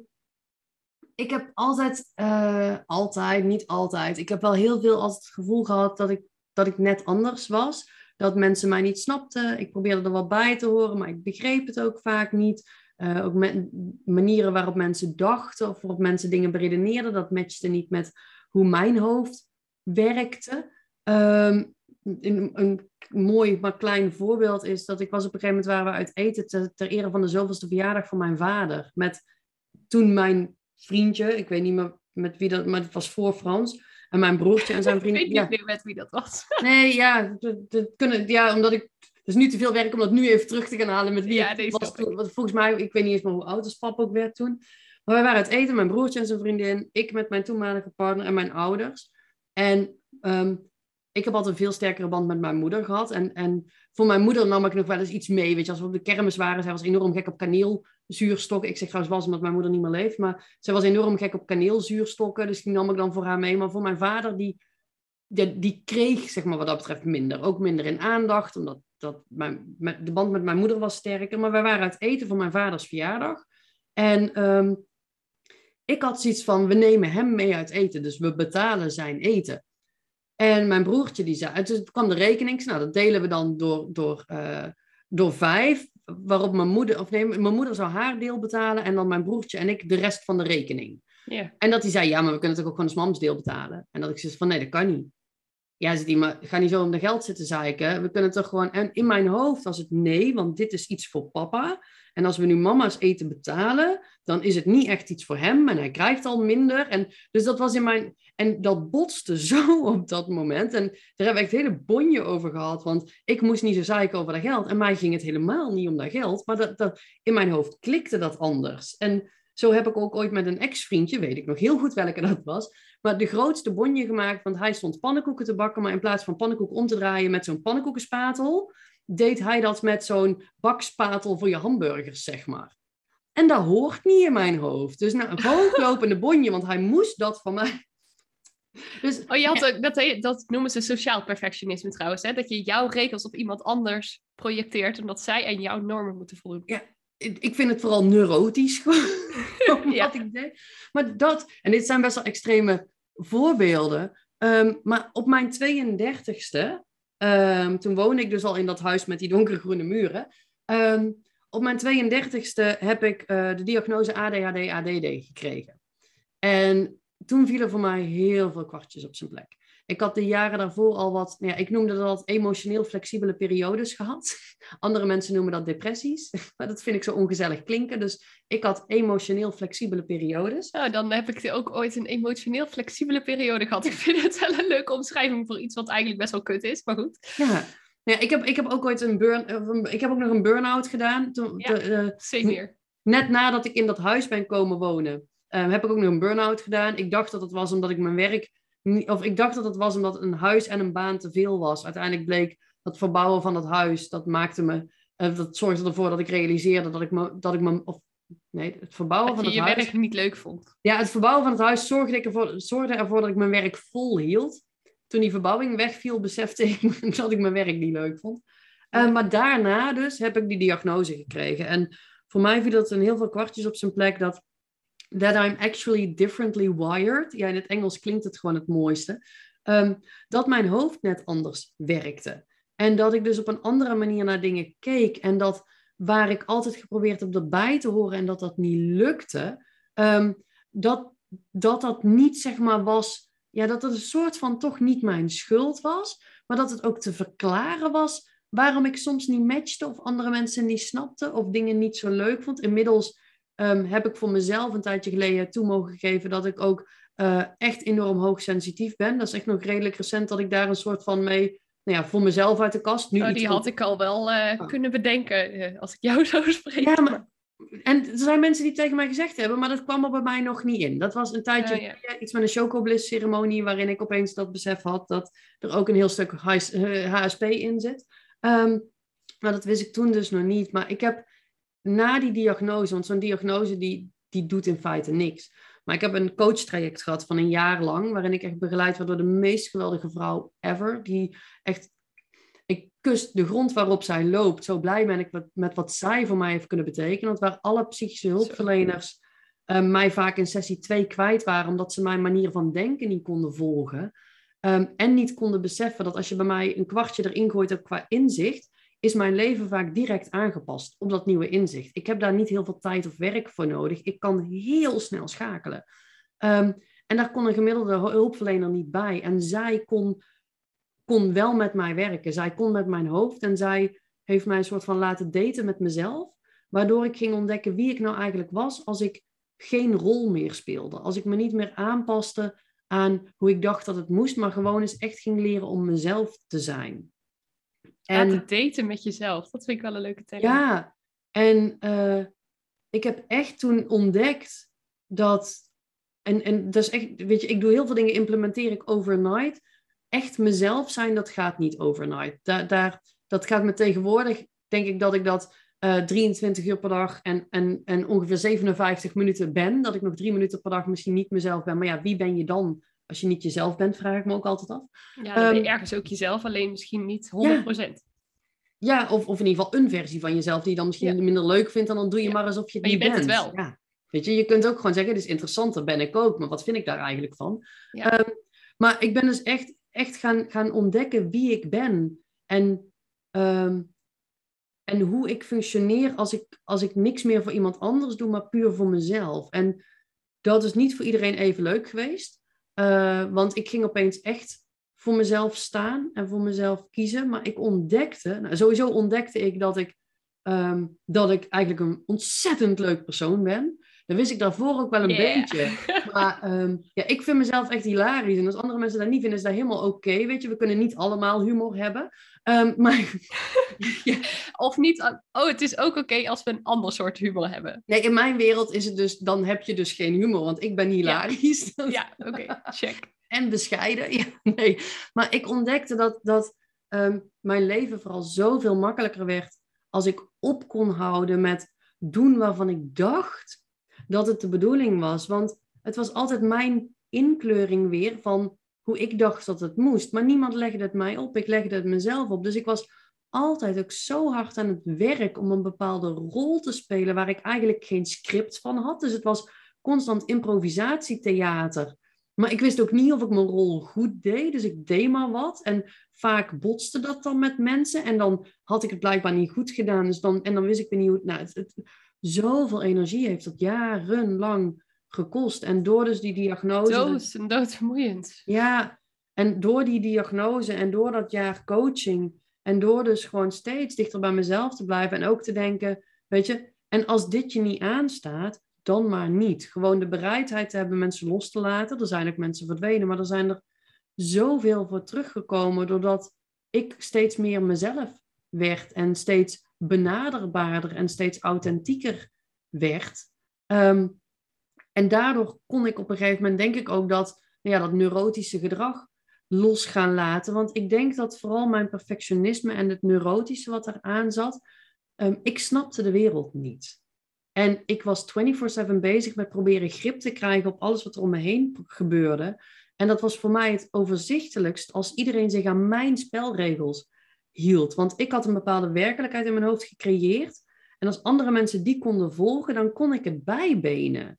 ik heb altijd, eh, altijd, niet altijd. Ik heb wel heel veel altijd het gevoel gehad dat ik, dat ik net anders was. Dat mensen mij niet snapten. Ik probeerde er wel bij te horen, maar ik begreep het ook vaak niet. Eh, ook me- manieren waarop mensen dachten of waarop mensen dingen beredeneerden, dat matchte niet met hoe mijn hoofd werkte. Ehm, een, een mooi maar klein voorbeeld is dat ik was op een gegeven moment waren we uit eten ter, ter ere van de zoveelste verjaardag van mijn vader. Met toen mijn vriendje, ik weet niet meer met wie dat, maar het was voor Frans. En mijn broertje en zijn Ik weet niet meer met wie dat was. nee, ja, dat, dat kunnen, ja, omdat ik. Het is nu te veel werk om dat nu even terug te gaan halen met wie Ja, ik was toen. Want volgens mij, ik weet niet eens meer hoe oud als papa ook werd toen. Maar wij waren uit eten, mijn broertje en zijn vriendin. Ik met mijn toenmalige partner en mijn ouders. En ehm, ik heb altijd een veel sterkere band met mijn moeder gehad. En, en voor mijn moeder nam ik nog wel eens iets mee. Weet je, als we op de kermis waren, zij was enorm gek op kaneelzuurstokken. Ik zeg trouwens was omdat mijn moeder niet meer leeft. Maar zij was enorm gek op kaneelzuurstokken. Dus die nam ik dan voor haar mee. Maar voor mijn vader, die, die, kreeg zeg maar, wat dat betreft minder. Ook minder in aandacht, omdat dat mijn, met, de band met mijn moeder was sterker. Maar wij waren uit eten voor mijn vaders verjaardag. En ehm, ik had zoiets van, we nemen hem mee uit eten. Dus we betalen zijn eten. En mijn broertje die zei, dus kwam de rekening. Zei, Nou, dat delen we dan door, door, eh, door vijf. Waarop mijn moeder, of nee, mijn moeder zou haar deel betalen. En dan mijn broertje en ik de rest van de rekening. Ja. En dat hij zei, ja, maar we kunnen toch ook gewoon een mams deel betalen. En dat ik zei van, nee, dat kan niet. ja, zit die, maar ga niet zo om de geld zitten zeiken. We kunnen toch gewoon, en in mijn hoofd was het nee, want dit is iets voor papa. En als we nu mama's eten betalen, dan is het niet echt iets voor hem en hij krijgt al minder. En dus dat was in mijn, en dat botste zo op dat moment. En daar hebben we echt hele bonje over gehad, want ik moest niet zo zeiken over dat geld. En mij ging het helemaal niet om dat geld, maar dat, dat, in mijn hoofd klikte dat anders. En zo heb ik ook ooit met een ex-vriendje, weet ik nog heel goed welke dat was, maar de grootste bonje gemaakt, want hij stond pannenkoeken te bakken, maar in plaats van pannenkoek om te draaien met zo'n pannenkoekenspatel, deed hij dat met zo'n bakspatel voor je hamburgers, zeg maar. En dat hoort niet in mijn hoofd. Dus nou, een hooglopende bonje, want hij moest dat van mij. Dus, oh, je had, dat, dat noemen ze sociaal perfectionisme trouwens, hè? dat je jouw regels op iemand anders projecteert, omdat zij en jouw normen moeten voldoen. Ja, ik vind het vooral neurotisch ja. wat ik deed. Maar dat, en dit zijn best wel extreme voorbeelden. Um, maar op mijn 32ste, um, toen woonde ik dus al in dat huis met die donkergroene muren. Um, op mijn 32ste heb ik uh, de diagnose ADHD, ADD gekregen. En toen vielen voor mij heel veel kwartjes op zijn plek. Ik had de jaren daarvoor al wat, nou ja, ik noemde dat emotioneel flexibele periodes gehad. Andere mensen noemen dat depressies, maar dat vind ik zo ongezellig klinken. Dus ik had emotioneel flexibele periodes. Nou, dan heb ik ook ooit een emotioneel flexibele periode gehad. Ik vind het wel een leuke omschrijving voor iets wat eigenlijk best wel kut is, maar goed. Ja, ja ik, heb, ik heb ook ooit een burn, ik heb ook nog een burn-out gedaan. Toen, ja, uh, Net nadat ik in dat huis ben komen wonen, uh, heb ik ook nog een burn-out gedaan. Ik dacht dat het was omdat ik mijn werk of ik dacht dat het was omdat een huis en een baan te veel was. Uiteindelijk bleek dat verbouwen van het huis, dat maakte me, uh, dat zorgde ervoor dat ik realiseerde dat ik me, dat ik me, of nee, het verbouwen van het huis. je werk niet leuk vond. Ja, het verbouwen van het huis zorgde, ik ervoor, zorgde ervoor dat ik mijn werk vol hield. Toen die verbouwing wegviel, besefte ik dat ik mijn werk niet leuk vond. Uh, maar daarna dus heb ik die diagnose gekregen. En voor mij viel dat een heel veel kwartjes op zijn plek dat that I'm actually differently wired. Ja, in het Engels klinkt het gewoon het mooiste. Um, dat mijn hoofd net anders werkte. En dat ik dus op een andere manier naar dingen keek. En dat waar ik altijd geprobeerd heb erbij te horen en dat dat niet lukte, um, dat, dat dat niet zeg maar was, ja, dat het een soort van toch niet mijn schuld was, maar dat het ook te verklaren was waarom ik soms niet matchte of andere mensen niet snapten of dingen niet zo leuk vond. Inmiddels um, heb ik voor mezelf een tijdje geleden toe mogen geven dat ik ook uh, echt enorm hoogsensitief ben. Dat is echt nog redelijk recent dat ik daar een soort van mee, nou ja, voor mezelf uit de kast. Nu nou, die had ik al wel uh, kunnen bedenken uh, als ik jou zou spreken. Ja, maar, en er zijn mensen die tegen mij gezegd hebben, maar dat kwam er bij mij nog niet in. Dat was een tijdje oh, iets met een chocobliss ceremonie, waarin ik opeens dat besef had dat er ook een heel stuk HSP in zit. Um, maar dat wist ik toen dus nog niet. Maar ik heb na die diagnose, want zo'n diagnose die, die doet in feite niks. Maar ik heb een coachtraject gehad van een jaar lang, waarin ik echt begeleid werd door de meest geweldige vrouw ever. Die echt, ik kus de grond waarop zij loopt. Zo blij ben ik met, met wat zij voor mij heeft kunnen betekenen. Want waar alle psychische hulpverleners uh, mij vaak in sessie 2 kwijt waren, omdat ze mijn manier van denken niet konden volgen. Um, en niet konden beseffen dat als je bij mij een kwartje erin gooit ook qua inzicht, is mijn leven vaak direct aangepast op dat nieuwe inzicht. Ik heb daar niet heel veel tijd of werk voor nodig. Ik kan heel snel schakelen. Um, en daar kon een gemiddelde hulpverlener niet bij. En zij kon, kon wel met mij werken. Zij kon met mijn hoofd en zij heeft mij een soort van laten daten met mezelf. Waardoor ik ging ontdekken wie ik nou eigenlijk was als ik geen rol meer speelde. Als ik me niet meer aanpaste aan hoe ik dacht dat het moest, maar gewoon eens echt ging leren om mezelf te zijn. En Laten daten met jezelf, dat vind ik wel een leuke term. Ja, en uh, ik heb echt toen ontdekt dat, en, en dat is echt, weet je, ik doe heel veel dingen, implementeer ik overnight. Echt mezelf zijn, dat gaat niet overnight. Daar, daar, dat gaat me tegenwoordig, denk ik dat ik dat uh, eh, 23 uur per dag en, en, en ongeveer 57 minuten ben. Dat ik nog drie minuten per dag misschien niet mezelf ben. Maar ja, wie ben je dan als je niet jezelf bent, vraag ik me ook altijd af. Ja, dan ben je ehm, ergens ook jezelf, alleen misschien niet 100%. Ja, ja of, of in ieder geval een versie van jezelf die je dan misschien minder leuk vindt. En dan doe je maar alsof je het maar niet je bent. bent. het wel. Ja. Weet je, je kunt ook gewoon zeggen, dit is interessant, dat ben ik ook. Maar wat vind ik daar eigenlijk van? Um, maar ik ben dus echt, echt gaan, gaan ontdekken wie ik ben. En, um, en hoe ik functioneer als ik, als ik niks meer voor iemand anders doe, maar puur voor mezelf. En dat is niet voor iedereen even leuk geweest. Uh, want ik ging opeens echt voor mezelf staan en voor mezelf kiezen. Maar ik ontdekte, nou, sowieso ontdekte ik dat ik, ehm, dat ik eigenlijk een ontzettend leuk persoon ben. Dat wist ik daarvoor ook wel een beetje. Maar ehm, ja, ik vind mezelf echt hilarisch. En als andere mensen dat niet vinden, is dat helemaal oké. weet je, we kunnen niet allemaal humor hebben. Um, maar, ja. Of niet, oh, het is ook oké als we een ander soort humor hebben. Nee, in mijn wereld is het dus, dan heb je dus geen humor, want ik ben hilarisch. Ja, ja oké, check. En bescheiden, ja, nee. Maar ik ontdekte dat, dat um, mijn leven vooral zoveel makkelijker werd als ik op kon houden met doen waarvan ik dacht dat het de bedoeling was. Want het was altijd mijn inkleuring weer van hoe ik dacht dat het moest. Maar niemand legde het mij op. Ik legde het mezelf op. Dus ik was altijd ook zo hard aan het werk om een bepaalde rol te spelen waar ik eigenlijk geen script van had. Dus het was constant improvisatietheater. Maar ik wist ook niet of ik mijn rol goed deed. Dus ik deed maar wat. En vaak botste dat dan met mensen. En dan had ik het blijkbaar niet goed gedaan. Dus dan, en dan wist ik weer niet hoe Nou, het, het, zoveel energie heeft dat jarenlang gekost. En door dus die diagnose... Dood, en doodvermoeiend. Ja, en door die diagnose en door dat jaar coaching... en door dus gewoon steeds dichter bij mezelf te blijven... en ook te denken, weet je... en als dit je niet aanstaat, dan maar niet. Gewoon de bereidheid te hebben mensen los te laten. Er zijn ook mensen verdwenen, maar er zijn er zoveel voor teruggekomen... doordat ik steeds meer mezelf werd en steeds benaderbaarder en steeds authentieker werd. Ehm, en daardoor kon ik op een gegeven moment, denk ik ook, dat, nou ja, dat neurotische gedrag los gaan laten. Want ik denk dat vooral mijn perfectionisme en het neurotische wat eraan zat, um, ik snapte de wereld niet. En ik was 24/7 bezig met proberen grip te krijgen op alles wat er om me heen gebeurde. En dat was voor mij het overzichtelijkst als iedereen zich aan mijn spelregels hield. Want ik had een bepaalde werkelijkheid in mijn hoofd gecreëerd. En als andere mensen die konden volgen, dan kon ik het bijbenen.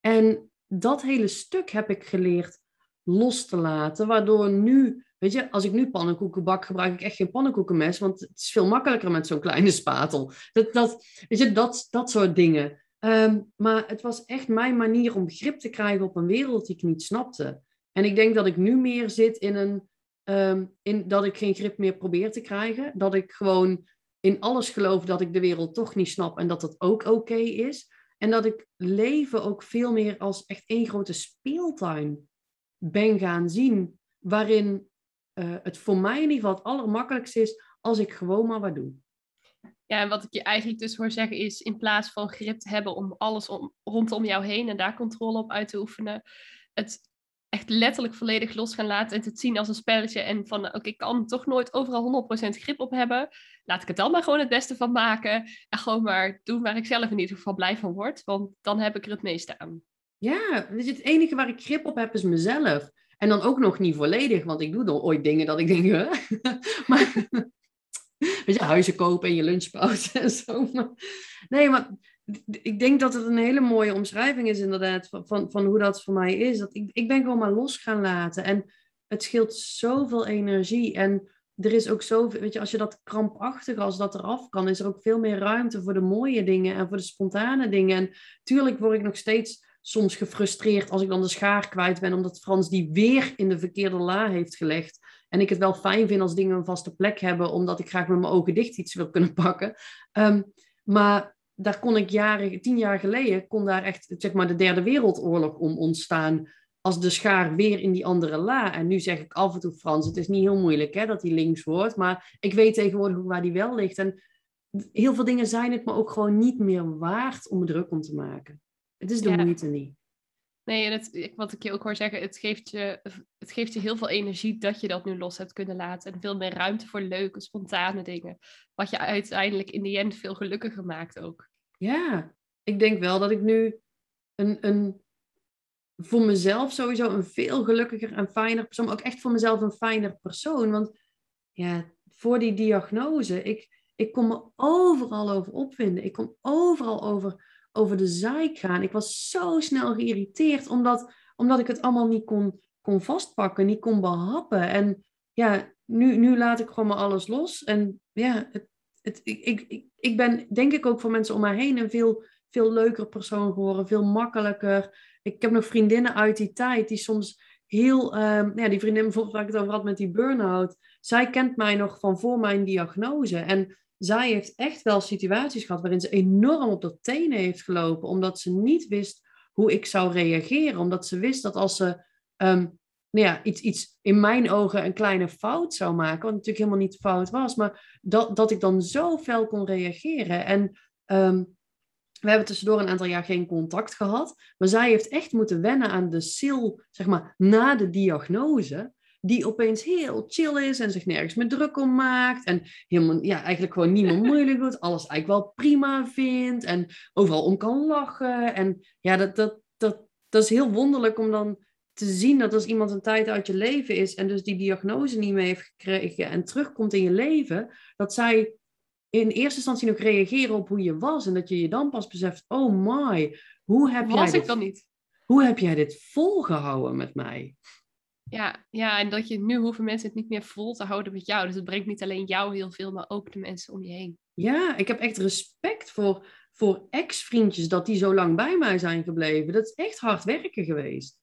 En dat hele stuk heb ik geleerd los te laten, waardoor nu, weet je, als ik nu pannenkoeken bak, gebruik ik echt geen pannenkoekenmes, want het is veel makkelijker met zo'n kleine spatel. Dat, dat, weet je, dat, dat soort dingen. Ehm, maar het was echt mijn manier om grip te krijgen op een wereld die ik niet snapte. En ik denk dat ik nu meer zit in een, Ehm, in dat ik geen grip meer probeer te krijgen. Dat ik gewoon in alles geloof dat ik de wereld toch niet snap en dat dat ook oké is. En dat ik leven ook veel meer als echt één grote speeltuin ben gaan zien. Waarin uh, het voor mij in ieder geval het allermakkelijkste is als ik gewoon maar wat doe. Ja, en wat ik je eigenlijk dus hoor zeggen is, in plaats van grip te hebben om alles om, rondom jou heen en daar controle op uit te oefenen, het echt letterlijk volledig los gaan laten en te zien als een spelletje. En van, oké, ik kan toch nooit overal 100% grip op hebben. Laat ik het dan maar gewoon het beste van maken. En gewoon maar doen waar ik zelf in ieder geval blij van word. Want dan heb ik er het meeste aan. Ja, dus het enige waar ik grip op heb is mezelf. En dan ook nog niet volledig, want ik doe dan ooit dingen dat ik denk, maar, je, huizen kopen en je lunchpauze en zo. nee, maar ik denk dat het een hele mooie omschrijving is inderdaad van, van, van, hoe dat voor mij is. Dat ik, ik ben gewoon maar los gaan laten. En het scheelt zoveel energie. En er is ook zoveel, weet je, als je dat krampachtig, als dat eraf kan, is er ook veel meer ruimte voor de mooie dingen en voor de spontane dingen. En tuurlijk word ik nog steeds soms gefrustreerd als ik dan de schaar kwijt ben, omdat Frans die weer in de verkeerde la heeft gelegd. En ik het wel fijn vind als dingen een vaste plek hebben, omdat ik graag met mijn ogen dicht iets wil kunnen pakken. Um, maar daar kon ik jaren, tien jaar geleden, kon daar echt zeg maar de derde wereldoorlog om ontstaan. Als de schaar weer in die andere la. En nu zeg ik af en toe Frans, het is niet heel moeilijk hè, dat hij links wordt. Maar ik weet tegenwoordig waar die wel ligt. En heel veel dingen zijn het me ook gewoon niet meer waard om druk om te maken. Het is de moeite niet. Nee, en het, wat ik je ook hoor zeggen, het geeft, je, het geeft je heel veel energie dat je dat nu los hebt kunnen laten. En veel meer ruimte voor leuke, spontane dingen. Wat je uiteindelijk in die end veel gelukkiger maakt ook. Ja, ik denk wel dat ik nu een, een, voor mezelf sowieso een veel gelukkiger en fijner persoon, maar ook echt voor mezelf een fijner persoon. Want ja, voor die diagnose, ik, ik kon me overal over opwinden. Ik kon overal over over de zaak gaan. Ik was zo snel geïrriteerd omdat, omdat ik het allemaal niet kon, kon vastpakken, niet kon behappen. En ja, nu, nu laat ik gewoon maar alles los. En ja, het, het, ik, ik, ik ben denk ik ook voor mensen om mij heen een veel, veel leuker persoon geworden, veel makkelijker. Ik heb nog vriendinnen uit die tijd die soms heel, ehm, ja, die vriendin bijvoorbeeld waar ik het over had met die burn-out, zij kent mij nog van voor mijn diagnose. En zij heeft echt wel situaties gehad waarin ze enorm op de tenen heeft gelopen, omdat ze niet wist hoe ik zou reageren. Omdat ze wist dat als ze ehm, nou ja, iets, iets in mijn ogen een kleine fout zou maken, wat natuurlijk helemaal niet fout was, maar dat, dat ik dan zo fel kon reageren. En ehm, we hebben tussendoor een aantal jaar geen contact gehad, maar zij heeft echt moeten wennen aan de sil, zeg maar, na de diagnose die opeens heel chill is en zich nergens meer druk om maakt. En helemaal, ja, eigenlijk gewoon niet meer moeilijk doet. Alles eigenlijk wel prima vindt. En overal om kan lachen. En ja, dat, dat, dat, dat is heel wonderlijk om dan te zien dat als iemand een tijd uit je leven is en dus die diagnose niet meer heeft gekregen en terugkomt in je leven, dat zij in eerste instantie nog reageren op hoe je was en dat je je dan pas beseft, oh my, hoe heb was jij ik dan niet? Hoe heb jij dit volgehouden met mij? Ja, ja, en dat je nu hoeven mensen het niet meer vol te houden met jou. Dus het brengt niet alleen jou heel veel, maar ook de mensen om je heen. Ja, ik heb echt respect voor, voor ex-vriendjes dat die zo lang bij mij zijn gebleven. Dat is echt hard werken geweest.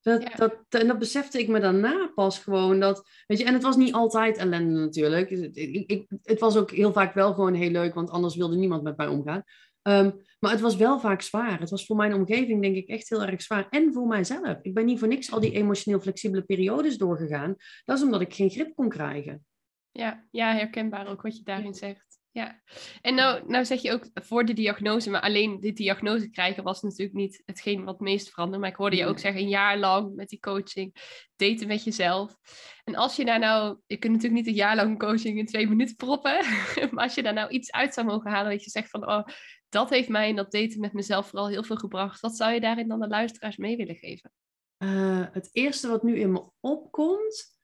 Dat, dat, en dat besefte ik me daarna pas gewoon. Dat, weet je, en het was niet altijd ellende natuurlijk. Ik, ik, het was ook heel vaak wel gewoon heel leuk, want anders wilde niemand met mij omgaan. Ehm, maar het was wel vaak zwaar. Het was voor mijn omgeving, denk ik, echt heel erg zwaar. En voor mijzelf. Ik ben niet voor niks al die emotioneel flexibele periodes doorgegaan. Dat is omdat ik geen grip kon krijgen. Ja, ja herkenbaar ook wat je daarin zegt. Ja, en nou, nou zeg je ook voor de diagnose, maar alleen de diagnose krijgen was natuurlijk niet hetgeen wat het meest veranderde. Maar ik hoorde je ook zeggen, een jaar lang met die coaching, daten met jezelf. En als je daar nou, je kunt natuurlijk niet een jaar lang coaching in twee minuten proppen, maar als je daar nou iets uit zou mogen halen, dat je zegt van, oh, dat heeft mij in dat daten met mezelf vooral heel veel gebracht. Wat zou je daarin dan de luisteraars mee willen geven? Uh, het eerste wat nu in me opkomt,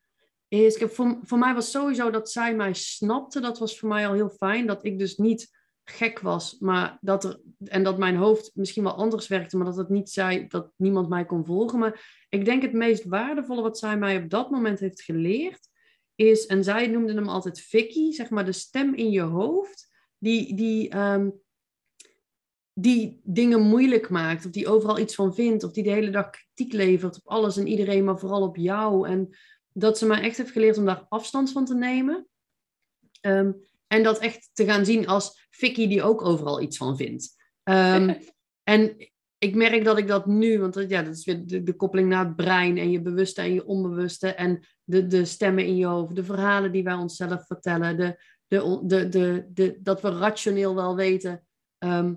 is, voor, voor mij was sowieso dat zij mij snapte. Dat was voor mij al heel fijn. Dat ik dus niet gek was, maar dat er, en dat mijn hoofd misschien wel anders werkte, maar dat het niet zei dat niemand mij kon volgen. Maar ik denk het meest waardevolle wat zij mij op dat moment heeft geleerd, is, en zij noemde hem altijd Vicky, zeg maar de stem in je hoofd, die, die, ehm, die dingen moeilijk maakt, of die overal iets van vindt, of die de hele dag kritiek levert op alles en iedereen, maar vooral op jou. En dat ze mij echt heeft geleerd om daar afstand van te nemen. Ehm, en dat echt te gaan zien als Vicky die ook overal iets van vindt. Ehm, en ik merk dat ik dat nu, want ja, dat is weer de, de, koppeling naar het brein en je bewuste en je onbewuste en de, de stemmen in je hoofd, de verhalen die wij onszelf vertellen, de, de, de, de, de, dat we rationeel wel weten ehm,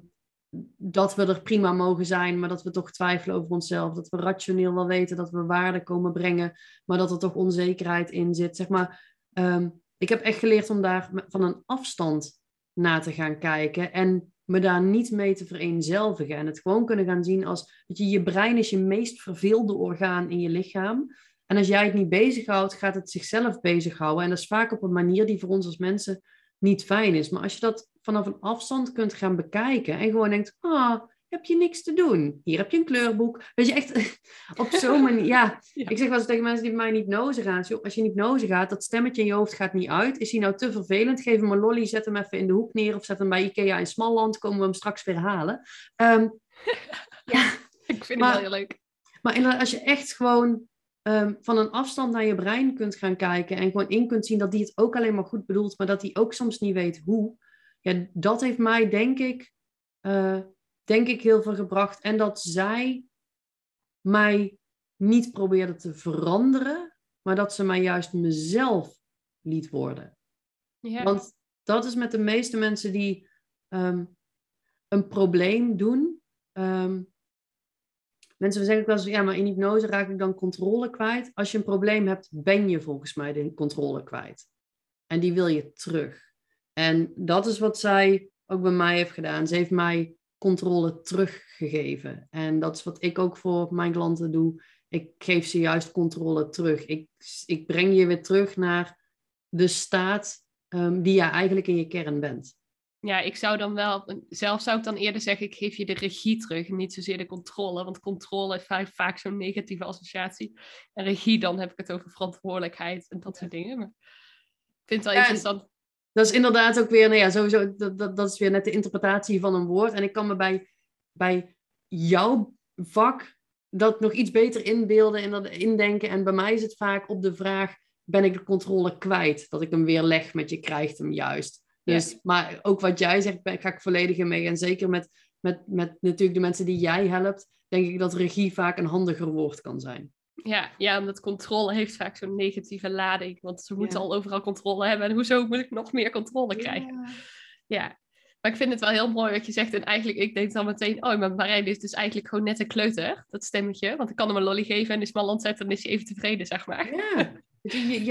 dat we er prima mogen zijn, maar dat we toch twijfelen over onszelf. Dat we rationeel wel weten dat we waarde komen brengen, maar dat er toch onzekerheid in zit. Zeg maar, ehm, ik heb echt geleerd om daar van een afstand naar te gaan kijken en me daar niet mee te vereenzelvigen. En het gewoon kunnen gaan zien als dat je, je brein is je meest verveelde orgaan in je lichaam. En als jij het niet bezighoudt, gaat het zichzelf bezighouden. En dat is vaak op een manier die voor ons als mensen niet fijn is. Maar als je dat vanaf een afstand kunt gaan bekijken en gewoon denkt, ah, heb je niks te doen. Hier heb je een kleurboek. Weet je, echt op zo'n manier. Ja, ik zeg wel eens tegen mensen die bij mij niet nozen gaan. Als je niet nozen gaat, dat stemmetje in je hoofd gaat niet uit. Is hij nou te vervelend? Geef hem een lolly, zet hem even in de hoek neer. Of zet hem bij Ikea in Smalland. Komen we hem straks weer halen. Um, ja. Ik vind het wel heel leuk. Maar als je echt gewoon um, van een afstand naar je brein kunt gaan kijken. En gewoon in kunt zien dat die het ook alleen maar goed bedoelt. Maar dat die ook soms niet weet hoe ja, dat heeft mij, denk ik, uh, denk ik, heel veel gebracht. En dat zij mij niet probeerde te veranderen, maar dat ze mij juist mezelf liet worden. Ja. Want dat is met de meeste mensen die um, een probleem doen. Um, mensen zeggen ook wel eens, ja, maar in hypnose raak ik dan controle kwijt. Als je een probleem hebt, ben je volgens mij de controle kwijt. En die wil je terug. En dat is wat zij ook bij mij heeft gedaan. Ze heeft mij controle teruggegeven. En dat is wat ik ook voor mijn klanten doe. Ik geef ze juist controle terug. Ik, ik breng je weer terug naar de staat um, die jij eigenlijk in je kern bent. Ja, ik zou dan wel, zelf zou ik dan eerder zeggen, ik geef je de regie terug, niet zozeer de controle. Want controle heeft vaak, vaak zo'n negatieve associatie. En regie, dan heb ik het over verantwoordelijkheid en dat soort dingen. Maar ik vind het wel interessant dat is inderdaad ook weer, nou ja, sowieso, dat, dat, dat is weer net de interpretatie van een woord. En ik kan me bij, bij jouw vak dat nog iets beter inbeelden en dat indenken. En bij mij is het vaak op de vraag, ben ik de controle kwijt? Dat ik hem weer leg met je krijgt hem juist. Dus, Maar ook wat jij zegt, ga ik volledig in mee. En zeker met, met, met natuurlijk de mensen die jij helpt, denk ik dat regie vaak een handiger woord kan zijn. Ja, ja, omdat controle heeft vaak zo'n negatieve lading. Want ze moeten al overal controle hebben. En hoezo moet ik nog meer controle krijgen? Ja. ja. Maar ik vind het wel heel mooi wat je zegt. En eigenlijk, ik denk dan meteen, oh, maar Marijn is dus eigenlijk gewoon net een kleuter, dat stemmetje. Want ik kan hem een lolly geven en is mal ontzettend, dan is hij even tevreden, zeg maar. Ja.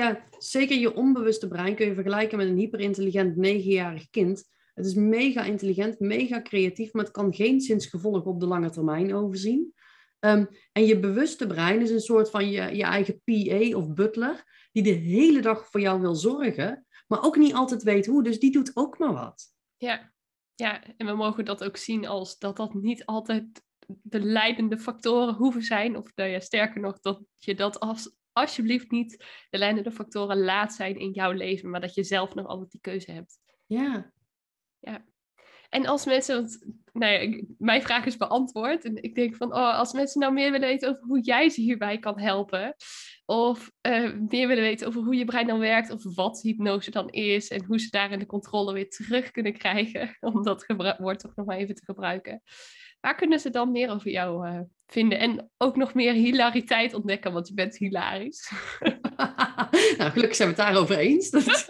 ja, zeker je onbewuste brein kun je vergelijken met een hyperintelligent negenjarig kind. Het is mega intelligent, mega creatief, maar het kan geen zinsgevolg op de lange termijn overzien. Ehm, en je bewuste brein is een soort van je, je eigen PA of butler, die de hele dag voor jou wil zorgen, maar ook niet altijd weet hoe. Dus die doet ook maar wat. Ja, ja, en we mogen dat ook zien als dat dat niet altijd de leidende factoren hoeven zijn. Of nou ja, sterker nog, dat je dat als, alsjeblieft niet de leidende factoren laat zijn in jouw leven, maar dat je zelf nog altijd die keuze hebt. Ja. Ja. En als mensen, want nou ja, mijn vraag is beantwoord. En ik denk van, oh, als mensen nou meer willen weten over hoe jij ze hierbij kan helpen. Of uh, meer willen weten over hoe je brein dan werkt. Of wat hypnose dan is. En hoe ze daarin de controle weer terug kunnen krijgen. Om dat woord toch nog maar even te gebruiken. Waar kunnen ze dan meer over jou uh, vinden? En ook nog meer hilariteit ontdekken, want je bent hilarisch. nou, gelukkig zijn we het daarover eens.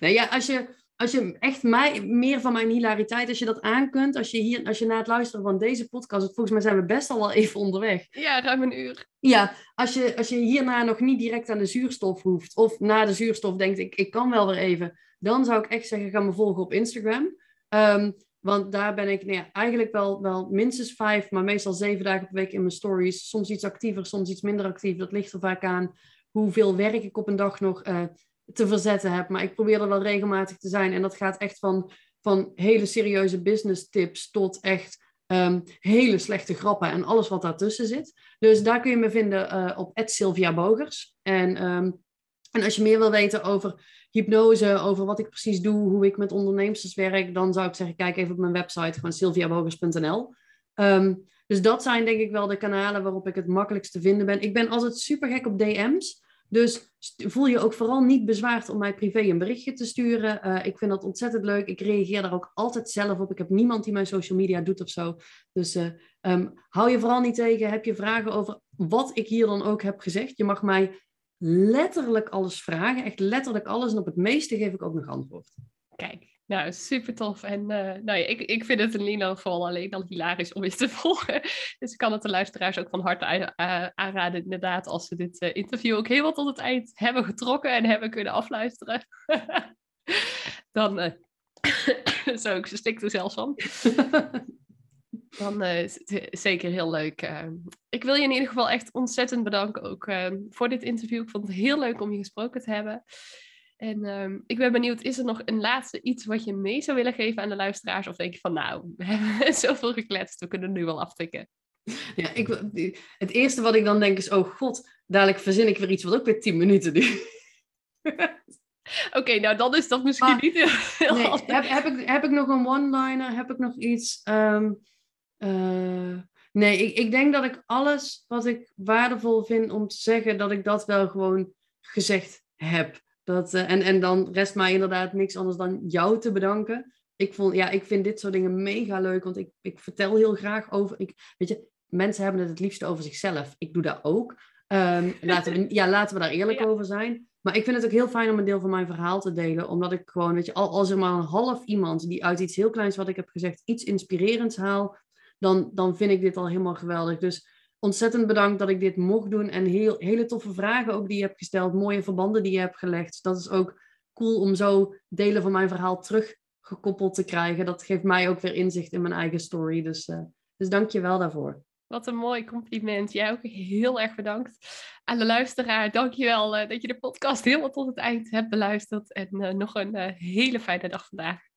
nee, ja, als je als je echt mij, meer van mijn hilariteit, als je dat aan kunt, als je, hier, als je na het luisteren van deze podcast, volgens mij zijn we best al wel even onderweg. Ja, ruim een uur. Ja, als je, als je hierna nog niet direct aan de zuurstof hoeft, of na de zuurstof denkt, ik, ik kan wel weer even, dan zou ik echt zeggen, ga me volgen op Instagram. Um, want daar ben ik nou ja, eigenlijk wel, wel minstens vijf, maar meestal zeven dagen per week in mijn stories. Soms iets actiever, soms iets minder actief. Dat ligt er vaak aan hoeveel werk ik op een dag nog uh, te verzetten heb. Maar ik probeer er wel regelmatig te zijn. En dat gaat echt van, van hele serieuze business tips tot echt um, hele slechte grappen en alles wat daartussen zit. Dus daar kun je me vinden uh, op Sylvia Bogers. En, um, en als je meer wil weten over hypnose, over wat ik precies doe, hoe ik met ondernemers werk, dan zou ik zeggen, kijk even op mijn website, gewoon sylviabogers.nl. Ehm, dus dat zijn denk ik wel de kanalen waarop ik het makkelijkst te vinden ben. Ik ben altijd super gek op DM's. Dus voel je ook vooral niet bezwaard om mij privé een berichtje te sturen. Uh, ik vind dat ontzettend leuk. Ik reageer daar ook altijd zelf op. Ik heb niemand die mijn social media doet of zo. Dus uh, um, hou je vooral niet tegen. Heb je vragen over wat ik hier dan ook heb gezegd? Je mag mij letterlijk alles vragen. Echt letterlijk alles. En op het meeste geef ik ook nog antwoord. Kijk, nou, super tof. En uh, nou ja, ik, ik vind het in ieder geval alleen al hilarisch om je te volgen. Dus ik kan het de luisteraars ook van harte aanraden, inderdaad, als ze dit uh, interview ook helemaal tot het eind hebben getrokken en hebben kunnen afluisteren. Dan uh, zo, ik stik er zelfs van. Dan is het zeker heel leuk. ik wil je in ieder geval echt ontzettend bedanken ook voor dit interview. Ik vond het heel leuk om je gesproken te hebben. En um, ik ben benieuwd, is er nog een laatste iets wat je mee zou willen geven aan de luisteraars? Of denk je van, nou, we hebben zoveel gekletst, we kunnen nu wel aftikken. Ja, ik, het eerste wat ik dan denk is, oh god, dadelijk verzin ik weer iets wat ook weer tien minuten duurt. Oké, nou dan is dat misschien niet heel nee, heb, heb, ik, heb ik nog een one-liner? Heb ik nog iets? Um, uh, nee, ik, ik denk dat ik alles wat ik waardevol vind om te zeggen, dat ik dat wel gewoon gezegd heb. Dat, uh, en, en dan rest mij inderdaad niks anders dan jou te bedanken. Ik, vond, ja, ik vind dit soort dingen mega leuk, want ik, ik vertel heel graag over. Ik, weet je, mensen hebben het het liefst over zichzelf. Ik doe dat ook. Um, laten, we, ja, laten we daar eerlijk over zijn. Maar ik vind het ook heel fijn om een deel van mijn verhaal te delen. Omdat ik gewoon, weet je, al, als er maar een half iemand die uit iets heel kleins wat ik heb gezegd, iets inspirerends haal, dan, dan vind ik dit al helemaal geweldig. Dus ontzettend bedankt dat ik dit mocht doen. En heel, hele toffe vragen ook die je hebt gesteld. Mooie verbanden die je hebt gelegd. Dat is ook cool om zo delen van mijn verhaal teruggekoppeld te krijgen. Dat geeft mij ook weer inzicht in mijn eigen story. Dus, uh, dus dank je wel daarvoor. Wat een mooi compliment. Jij ook heel erg bedankt. Aan de luisteraar, dank je wel uh, dat je de podcast helemaal tot het eind hebt beluisterd. En uh, nog een hele fijne dag vandaag.